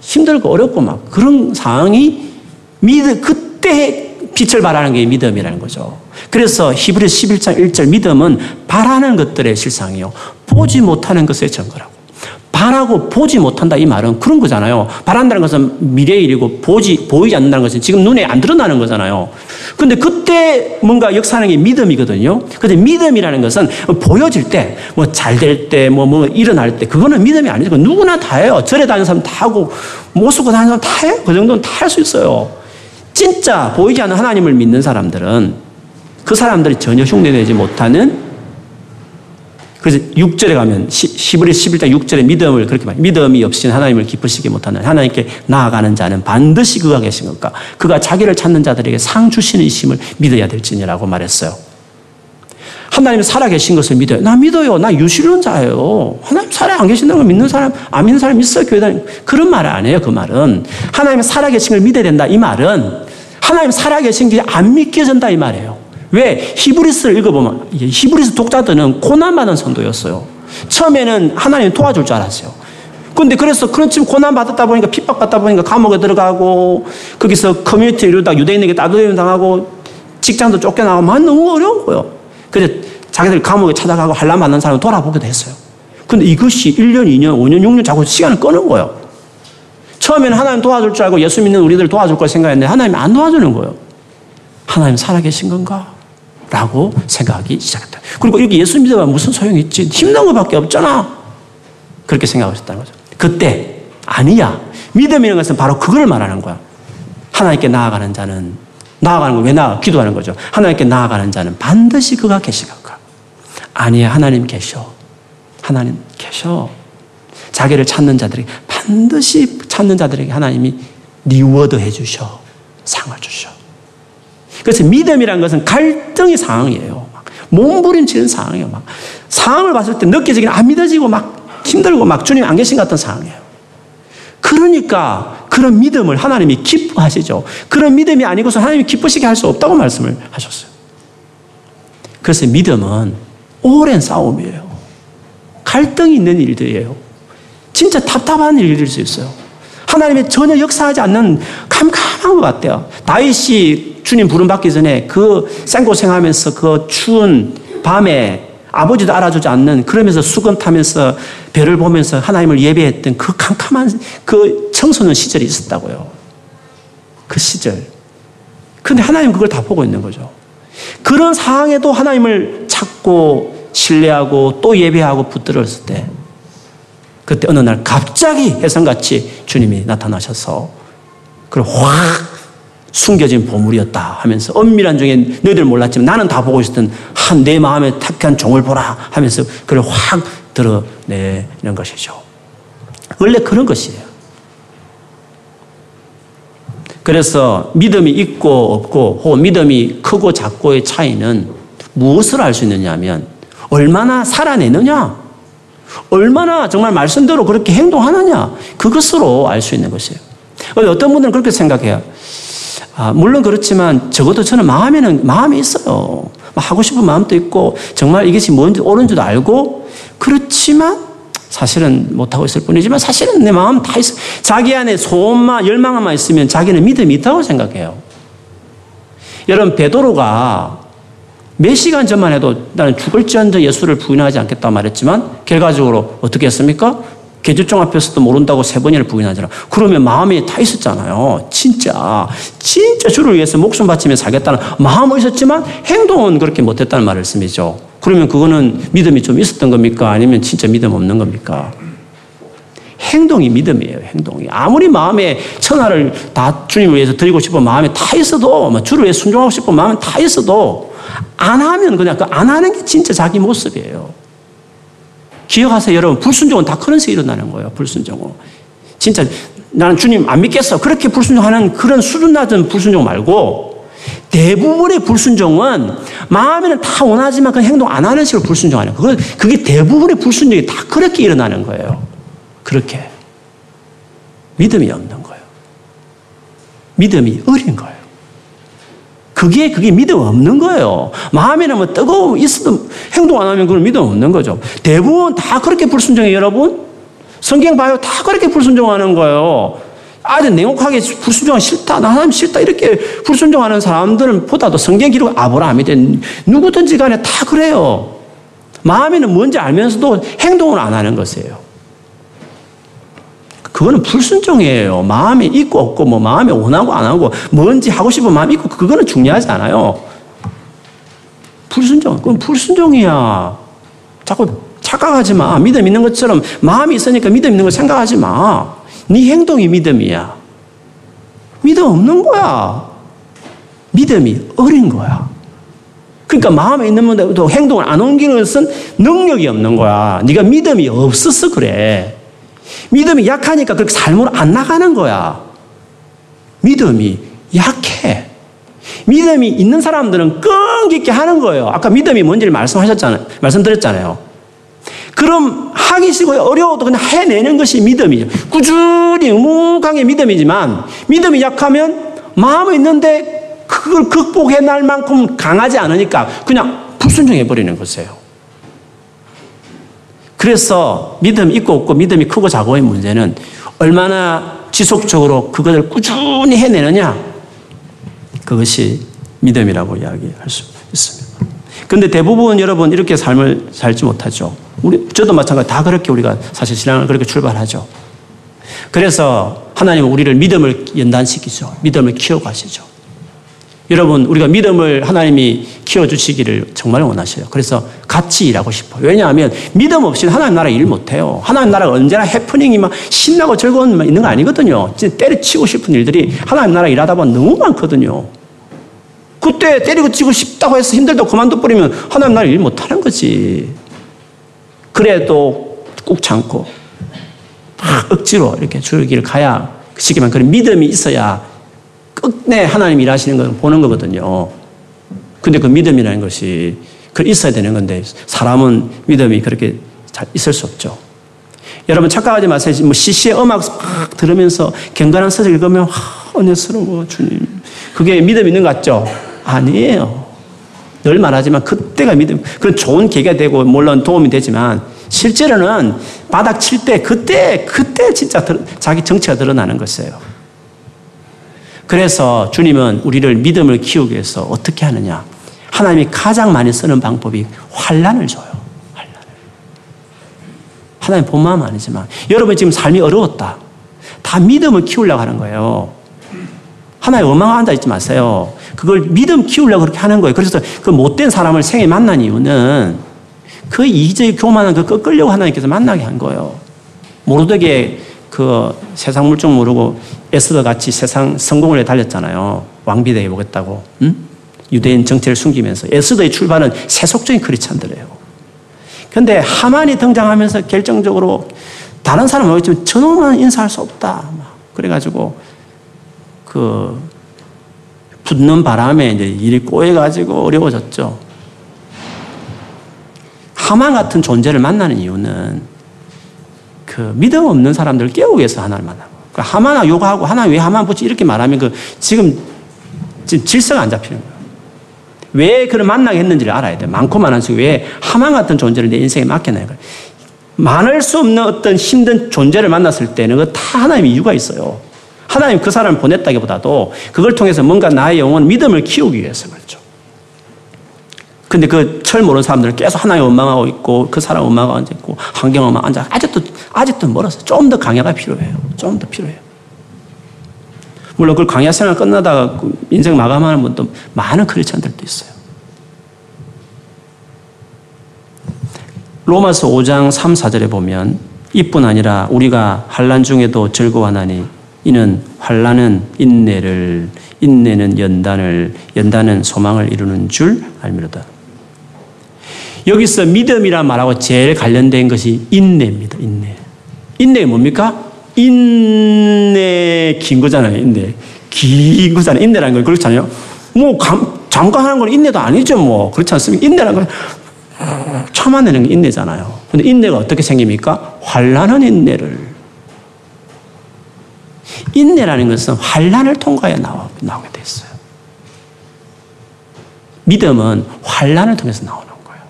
힘들고 어렵고 막 그런 상황이 믿음, 그때 빛을 발하는 게 믿음이라는 거죠. 그래서 히브리 11장 1절 믿음은 바라는 것들의 실상이요. 보지 못하는 것의 증거라고. 바라고 보지 못한다 이 말은 그런 거잖아요. 바란다는 것은 미래의 일이고 보지 보이지 않는다는 것은 지금 눈에 안 드러나는 거잖아요. 근데 그때 뭔가 역사하는 게 믿음이거든요. 근데 믿음이라는 것은 보여질 때, 뭐 잘 될 때, 뭐, 뭐 일어날 때, 그거는 믿음이 아니죠. 누구나 다 해요. 절에 다니는 사람 다 하고, 못 쓰고 다니는 사람 다 해요. 그 정도는 다 할 수 있어요. 진짜 보이지 않는 하나님을 믿는 사람들은 그 사람들이 전혀 흉내내지 못하는 그래서 6절에 가면 시브리 11장 6절에 믿음을 그렇게 말 믿음이 없이는 하나님을 기쁘시게 못하는 하나님께 나아가는 자는 반드시 그가 계신 것과 그가 자기를 찾는 자들에게 상 주시는 이심을 믿어야 될지니라고 말했어요. 하나님 살아계신 것을 믿어요. 나 믿어요. 나 유실론자예요. 하나님 살아 안 계신다는 걸 믿는 사람, 안 믿는 사람 있어요. 교회 다니 그런 말을 안 해요. 그 말은. 하나님 살아계신 걸 믿어야 된다. 이 말은 하나님 살아계신 게 안 믿겨진다. 이 말이에요. 왜? 히브리서를 읽어보면 히브리서 독자들은 고난받은 성도였어요. 처음에는 하나님 도와줄 줄 알았어요. 근데 그래서 그런 지금 고난 받았다 보니까 핍박받다 보니까 감옥에 들어가고 거기서 커뮤니티 이루다 유대인에게 따돌림 당하고 직장도 쫓겨나고 막 너무 어려운 거예요. 그래서 자기들 감옥에 찾아가고 환란 받는 사람을 돌아보기도 했어요. 근데 이것이 1년, 2년, 5년, 6년 자꾸 시간을 끄는 거예요. 처음에는 하나님 도와줄 줄 알고 예수 믿는 우리들 도와줄 걸 생각했는데 하나님 안 도와주는 거예요. 하나님 살아계신 건가? 라고 생각하기 시작했다. 그리고 이렇게 예수 믿어봐 무슨 소용이 있지? 힘든 것밖에 없잖아. 그렇게 생각하셨다는 거죠. 그때 아니야. 믿음이라는 것은 바로 그걸 말하는 거야. 하나님께 나아가는 자는 나아가는 거왜 나아? 기도하는 거죠. 하나님께 나아가는 자는 반드시 그가 계시갈 거야. 아니야. 하나님 계셔. 하나님 계셔. 자기를 찾는 자들에게 반드시 찾는 자들에게 하나님이 reward 해주셔. 상을 주셔. 그래서 믿음이란 것은 갈등의 상황이에요. 몸부림치는 상황이에요. 막 상황을 봤을 때 느껴지기는 안 믿어지고 막 힘들고 막 주님 안 계신 같은 상황이에요. 그러니까 그런 믿음을 하나님이 기뻐하시죠. 그런 믿음이 아니고서 하나님이 기쁘시게 할 수 없다고 말씀을 하셨어요. 그래서 믿음은 오랜 싸움이에요. 갈등이 있는 일들이에요. 진짜 답답한 일일 수 있어요. 하나님이 전혀 역사하지 않는 캄캄한 것 같아요. 다윗이 주님 부름 받기 전에 그 생고생하면서 그 추운 밤에 아버지도 알아주지 않는 그러면서 수건 타면서 별을 보면서 하나님을 예배했던 그 캄캄한 그 청소년 시절이 있었다고요. 그 시절. 근데 하나님 그걸 다 보고 있는 거죠. 그런 상황에도 하나님을 찾고 신뢰하고 또 예배하고 붙들었을 때 그때 어느 날 갑자기 해성같이 주님이 나타나셔서 그걸 확 숨겨진 보물이었다 하면서 엄밀한 중에 너희들 몰랐지만 나는 다 보고 있었던 한 내 마음에 탁한 종을 보라 하면서 그걸 확 드러내는 것이죠. 원래 그런 것이에요. 그래서 믿음이 있고 없고 혹은 믿음이 크고 작고의 차이는 무엇을 알 수 있느냐 하면 얼마나 살아내느냐 얼마나 정말 말씀대로 그렇게 행동하느냐 그것으로 알 수 있는 것이에요. 어떤 분들은 그렇게 생각해요. 아, 물론 그렇지만 적어도 저는 마음에는 마음이 있어요. 뭐 하고 싶은 마음도 있고 정말 이것이 뭔지 옳은지도 알고 그렇지만 사실은 못하고 있을 뿐이지만 사실은 내 마음 다 있어. 자기 안에 소원만 열망만 있으면 자기는 믿음이 있다고 생각해요. 여러분 베드로가 몇 시간 전만 해도 나는 죽을지언정 예수를 부인하지 않겠다 말했지만 결과적으로 어떻게 했습니까? 개주종 앞에서도 모른다고 세 번이나 부인하잖아. 그러면 마음이 다 있었잖아요. 진짜 진짜 주를 위해서 목숨 바치며 살겠다는 마음은 있었지만 행동은 그렇게 못했다는 말씀이죠. 그러면 그거는 믿음이 좀 있었던 겁니까? 아니면 진짜 믿음 없는 겁니까? 행동이 믿음이에요, 행동이. 아무리 마음에 천하를 다 주님을 위해서 드리고 싶은 마음에 다 있어도, 뭐 주를 위해 순종하고 싶은 마음에 다 있어도, 안 하면 그냥 그 안 하는 게 진짜 자기 모습이에요. 기억하세요, 여러분. 불순종은 다 그런 서 일어나는 거예요, 불순종은. 진짜 나는 주님 안 믿겠어. 그렇게 불순종하는 그런 수준 낮은 불순종 말고 대부분의 불순종은 마음에는 다 원하지만 그 행동 안 하는 식으로 불순종하는 거예요. 그게 대부분의 불순종이 다 그렇게 일어나는 거예요. 그렇게. 믿음이 없는 거예요. 믿음이 어린 거예요. 그게, 그게 믿음 없는 거예요. 뭐 뜨거움 있어도 행동 안 하면 그건 믿음 없는 거죠. 대부분 다 그렇게 불순종해, 여러분? 성경 봐요. 다 그렇게 불순종하는 거예요. 아주 냉혹하게 불순종하기 싫다. 나 하나님 싫다. 이렇게 불순종하는 사람들은 보다도 성경 기록 아브라함이든 누구든지 간에 다 그래요. 마음에는 뭔지 알면서도 행동을 안 하는 것이에요. 그거는 불순종이에요. 마음에 있고 없고, 뭐 마음에 원하고 안 하고, 뭔지 하고 싶은 마음이 있고, 그거는 중요하지 않아요. 불순종. 그건 불순종이야. 자꾸 착각하지 마. 믿음 있는 것처럼 마음이 있으니까 믿음 있는 걸 생각하지 마. 네 행동이 믿음이야. 믿음 없는 거야. 믿음이 어린 거야. 그러니까 마음에 있는 분도 행동을 안 옮기는 것은 능력이 없는 거야. 네가 믿음이 없어서 그래. 믿음이 약하니까 그렇게 삶으로 안 나가는 거야. 믿음이 약해. 믿음이 있는 사람들은 끈기 있게 하는 거예요. 아까 믿음이 뭔지를 말씀하셨잖아요. 말씀드렸잖아요. 그럼 하기 싫고 어려워도 그냥 해내는 것이 믿음이죠. 꾸준히 묵묵하게 믿음이지만 믿음이 약하면 마음은 있는데 그걸 극복해 날 만큼 강하지 않으니까 그냥 불순종해 버리는 것이에요. 그래서 믿음 있고 없고 믿음이 크고 작고의 문제는 얼마나 지속적으로 그것을 꾸준히 해내느냐 그것이 믿음이라고 이야기할 수 있습니다. 근데 대부분 여러분 이렇게 삶을 살지 못하죠. 우리 저도 마찬가지 다 그렇게 우리가 사실 신앙을 그렇게 출발하죠. 그래서 하나님은 우리를 믿음을 연단시키죠. 믿음을 키워가시죠. 여러분, 우리가 믿음을 하나님이 키워주시기를 정말 원하셔요. 그래서 같이 일하고 싶어요. 왜냐하면 믿음 없이는 하나님 나라 일 못해요. 하나님 나라가 언제나 해프닝이 막 신나고 즐거운 있는 거 아니거든요. 진짜 때려치고 싶은 일들이 하나님 나라 일하다 보면 너무 많거든요. 그때 때리고 치고 싶다고 해서 힘들다고 그만둬 버리면 하나님 나라 일 못하는 거지. 그래도 꾹 참고 막 억지로 이렇게 줄기를 가야 그 시기만 그런 믿음이 있어야 끝내 하나님 일하시는 걸 보는 거거든요. 근데 그 믿음이라는 것이 그 있어야 되는 건데 사람은 믿음이 그렇게 잘 있을 수 없죠. 여러분 착각하지 마세요. 뭐 CC의 음악 막 들으면서 경건한 서적 읽으면 와, 은혜스러워 주님. 그게 믿음 있는 것 같죠? 아니에요. 늘 말하지만 그때가 믿음. 그런 좋은 계기가 되고 물론 도움이 되지만 실제로는 바닥 칠 때 그때 그때 진짜 자기 정체가 드러나는 것이에요. 그래서 주님은 우리를 믿음을 키우기 위해서 어떻게 하느냐? 하나님이 가장 많이 쓰는 방법이 환란을 줘요. 환란을. 하나님 본 마음 아니지만 여러분 지금 삶이 어려웠다. 다 믿음을 키우려고 하는 거예요. 하나님 원망한다 있지 마세요. 그걸 믿음 키우려고 그렇게 하는 거예요. 그래서 그 못된 사람을 생에 만난 이유는 그 이제 교만한 그 꺾으려고 하나님께서 만나게 한 거예요. 모르되게 그 세상 물정 모르고 에스더 같이 세상 성공을 달렸잖아요. 왕비대해 보겠다고. 응? 유대인 정체를 숨기면서 에스더의 출발은 세속적인 크리스찬들이에요. 근데 하만이 등장하면서 결정적으로 다른 사람은 모르겠지만 저놈은 인사할 수 없다. 그래가지고 그 붙는 바람에 이제 일이 꼬여가지고 어려워졌죠. 하만 같은 존재를 만나는 이유는 그 믿음 없는 사람들을 깨우기 위해서 하나를 만나고. 그 하만아 요구하고 하나 왜 하만 붙지 이렇게 말하면 그 지금 지금 질서가 안 잡히는 거예요. 왜 그를 만나게 했는지를 알아야 돼요. 많고 많은 속에 왜 하만 같은 존재를 내 인생에 맡겨놔요. 많을 수 없는 어떤 힘든 존재를 만났을 때는 그 다 하나님의 이유가 있어요. 하나님 그 사람을 보냈다기보다도 그걸 통해서 뭔가 나의 영혼 믿음을 키우기 위해서 그렇죠. 근데 그 철 모르는 사람들은 계속 하나님 원망하고 있고 그 사람 원망하고 앉아 있고 환경 원망 앉아 아직도 아직도 멀었어요. 좀 더 강야가 필요해요. 좀 더 필요해요. 물론 그 강야 생활 끝나다가 그 인생 마감하는 분도 많은 크리스천들도 있어요. 로마서 5장 3, 4절에 보면 이뿐 아니라 우리가 환란 중에도 즐거워하나니 이는 환란은 인내를 인내는 연단을 연단은 소망을 이루는 줄 알미로다. 여기서 믿음이란 말하고 제일 관련된 것이 인내입니다. 인내. 인내가 뭡니까? 인내 긴 거잖아요. 인내. 긴 거잖아요. 인내라는 건 그렇잖아요. 뭐 감, 잠깐 하는 건 인내도 아니죠. 뭐 그렇지 않습니까? 인내라는 건 참아내는 게 인내잖아요. 근데 인내가 어떻게 생깁니까? 환란한 인내를. 인내라는 것은 환란을 통과해 나오, 나오게 됐어요. 믿음은 환란을 통해서 나오는 거예요.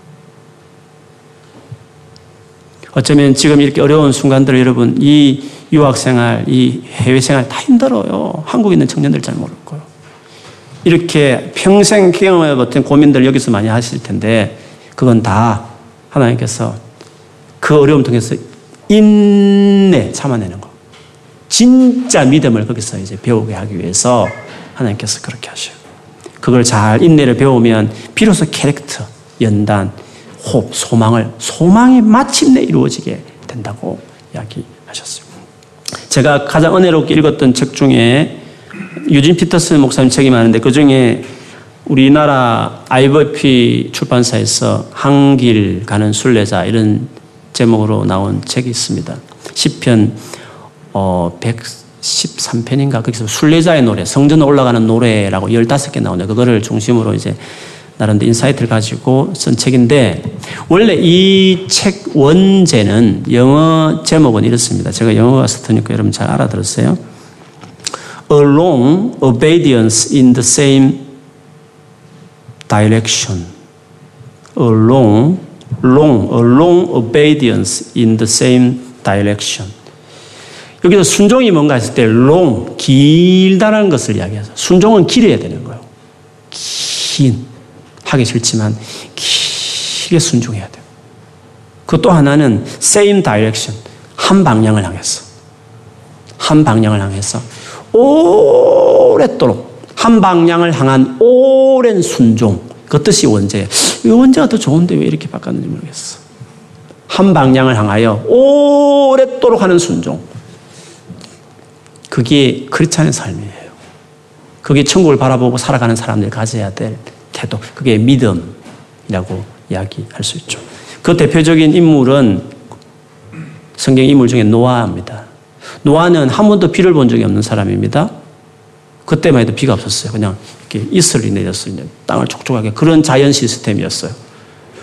어쩌면 지금 이렇게 어려운 순간들 여러분 이 유학 생활, 이 해외 생활 다 힘들어요. 한국에 있는 청년들 잘 모를 거예요. 이렇게 평생 경험해 봤던 고민들 여기서 많이 하실 텐데 그건 다 하나님께서 그 어려움 통해서 인내 참아내는 거. 진짜 믿음을 거기서 이제 배우게 하기 위해서 하나님께서 그렇게 하셔요. 그걸 잘 인내를 배우면 비로소 캐릭터, 연단, 호흡, 소망을 소망이 마침내 이루어지게 된다고 이야기하셨어요. 제가 가장 은혜롭게 읽었던 책 중에 유진 피터슨 목사님 책이 많은데 그 중에 우리나라 IVP 출판사에서 한길 가는 순례자 이런 제목으로 나온 책이 있습니다. 시편 어 113편인가 거기서 순례자의 노래, 성전 올라가는 노래라고 15개 나오는데 그거를 중심으로 이제 나름대로 insight를 가지고 쓴 책인데 원래 이 책 원제는 영어 제목은 이렇습니다. 제가 영어 가서 드니까 여러분 잘 알아들었어요. A long obedience in the same direction. A long, long, a long obedience in the same direction. 여기서 순종이 뭔가 했을 때 long, 길다라는 것을 이야기해서 순종은 길어야 되는 거예요. 긴, 하기 싫지만 길게 순종해야 돼요. 그 또 하나는 same direction, 한 방향을 향해서. 한 방향을 향해서 오랫도록 한 방향을 향한 오랜 순종. 그 뜻이 원제예요. 이 원제가 더 좋은데 왜 이렇게 바꿨는지 모르겠어. 한 방향을 향하여 오랫도록 하는 순종. 그게 크리스찬의 삶이에요. 그게 천국을 바라보고 살아가는 사람들이 가져야 될 태도. 그게 믿음이라고 이야기할 수 있죠. 그 대표적인 인물은 성경 인물 중에 노아입니다. 노아는 한 번도 비를 본 적이 없는 사람입니다. 그때만 해도 비가 없었어요. 그냥 이렇게 이슬이 내렸어요. 땅을 촉촉하게. 그런 자연 시스템이었어요.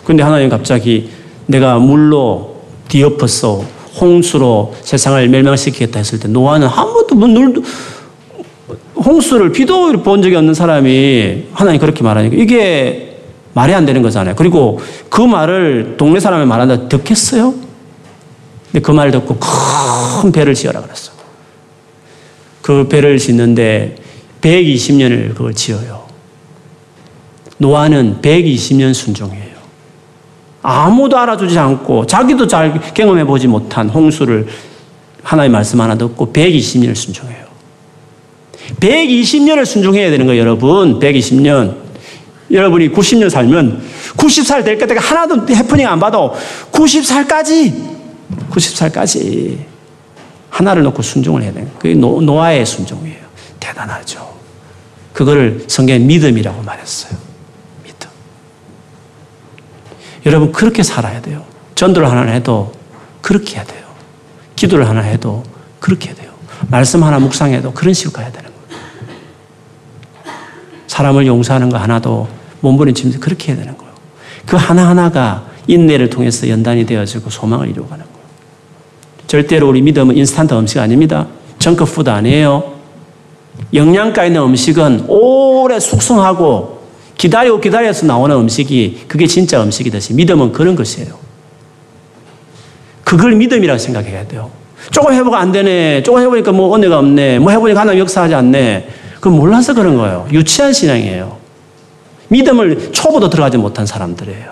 근데 하나님 갑자기 내가 물로 뒤엎어서 홍수로 세상을 멸망시키겠다 했을 때 노아는 한 번도 뭐 늘, 홍수를 비도 본 적이 없는 사람이 하나님 그렇게 말하니까 이게 말이 안 되는 거잖아요. 그리고 그 말을 동네 사람이 말한다 듣겠어요? 근데 그 말 듣고 큰 배를 지어라 그랬어. 그 배를 짓는데 120년을 그걸 지어요. 노아는 120년 순종해요. 아무도 알아주지 않고 자기도 잘 경험해 보지 못한 홍수를 하나의 말씀 하나 듣고 120년을 순종해요. 120년을 순종해야 되는 거예요, 여러분. 120년. 여러분이 90년 살면 90살 될 때까지 하나도 해프닝 안 봐도 90살까지 90살까지 하나를 놓고 순종을 해야 돼요. 그게 노아의 순종이에요. 대단하죠. 그거를 성경에 믿음이라고 말했어요. 믿음. 여러분, 그렇게 살아야 돼요. 전도를 하나 해도 그렇게 해야 돼요. 기도를 하나 해도 그렇게 해야 돼요. 말씀 하나 묵상해도 그런 식으로 가야 거예요. 사람을 용서하는 거 하나도 몸부림치면서 그렇게 해야 되는 거예요. 그 하나하나가 인내를 통해서 연단이 되어지고 소망을 이루어가는 거예요. 절대로 우리 믿음은 인스턴트 음식 아닙니다. 정크푸드 아니에요. 영양가 있는 음식은 오래 숙성하고 기다리고 기다려서 나오는 음식이 그게 진짜 음식이듯이 믿음은 그런 것이에요. 그걸 믿음이라고 생각해야 돼요. 조금 해보고 안 되네. 조금 해보니까 뭐 은혜가 없네. 뭐 해보니까 하나님 역사하지 않네. 그건 몰라서 그런 거예요. 유치한 신앙이에요. 믿음을 초보도 들어가지 못한 사람들이에요.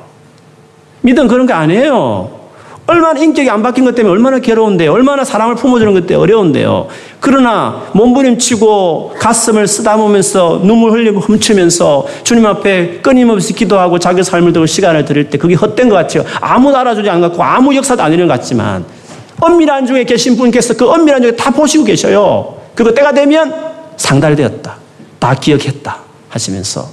믿음 그런 게 아니에요. 얼마나 인격이 안 바뀐 것 때문에 얼마나 괴로운데요. 얼마나 사랑을 품어주는 것 때문에 어려운데요. 그러나 몸부림치고 가슴을 쓰다보면서 눈물 흘리고 훔치면서 주님 앞에 끊임없이 기도하고 자기 삶을 두고 시간을 드릴 때 그게 헛된 것 같아요. 아무도 알아주지 않고 아무 역사도 안 일어난 것 같지만 엄밀한 중에 계신 분께서 그 엄밀한 중에 다 보시고 계셔요. 그거 때가 되면 상달되었다. 다 기억했다. 하시면서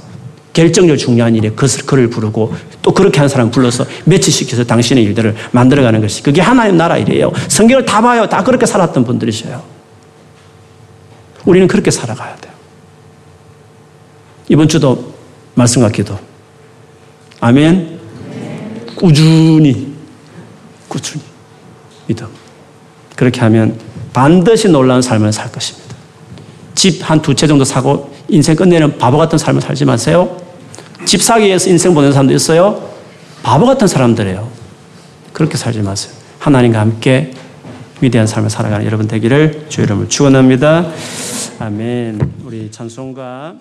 결정적으로 중요한 일에 그것을 그를 부르고 또 그렇게 한 사람 불러서 매치시켜서 당신의 일들을 만들어가는 것이 그게 하나님 나라 일이에요. 성경을 다 봐요. 다 그렇게 살았던 분들이셔요. 우리는 그렇게 살아가야 돼요. 이번 주도 말씀과 기도. 아멘. 꾸준히, 꾸준히 믿음. 그렇게 하면 반드시 놀라운 삶을 살 것입니다. 집 한 두 채 정도 사고 인생 끝내는 바보 같은 삶을 살지 마세요. 집 사기 위해서 인생 보내는 사람도 있어요. 바보 같은 사람들이에요. 그렇게 살지 마세요. 하나님과 함께 위대한 삶을 살아가는 여러분 되기를 주의 이름을 축원합니다. 아멘. 우리 찬송가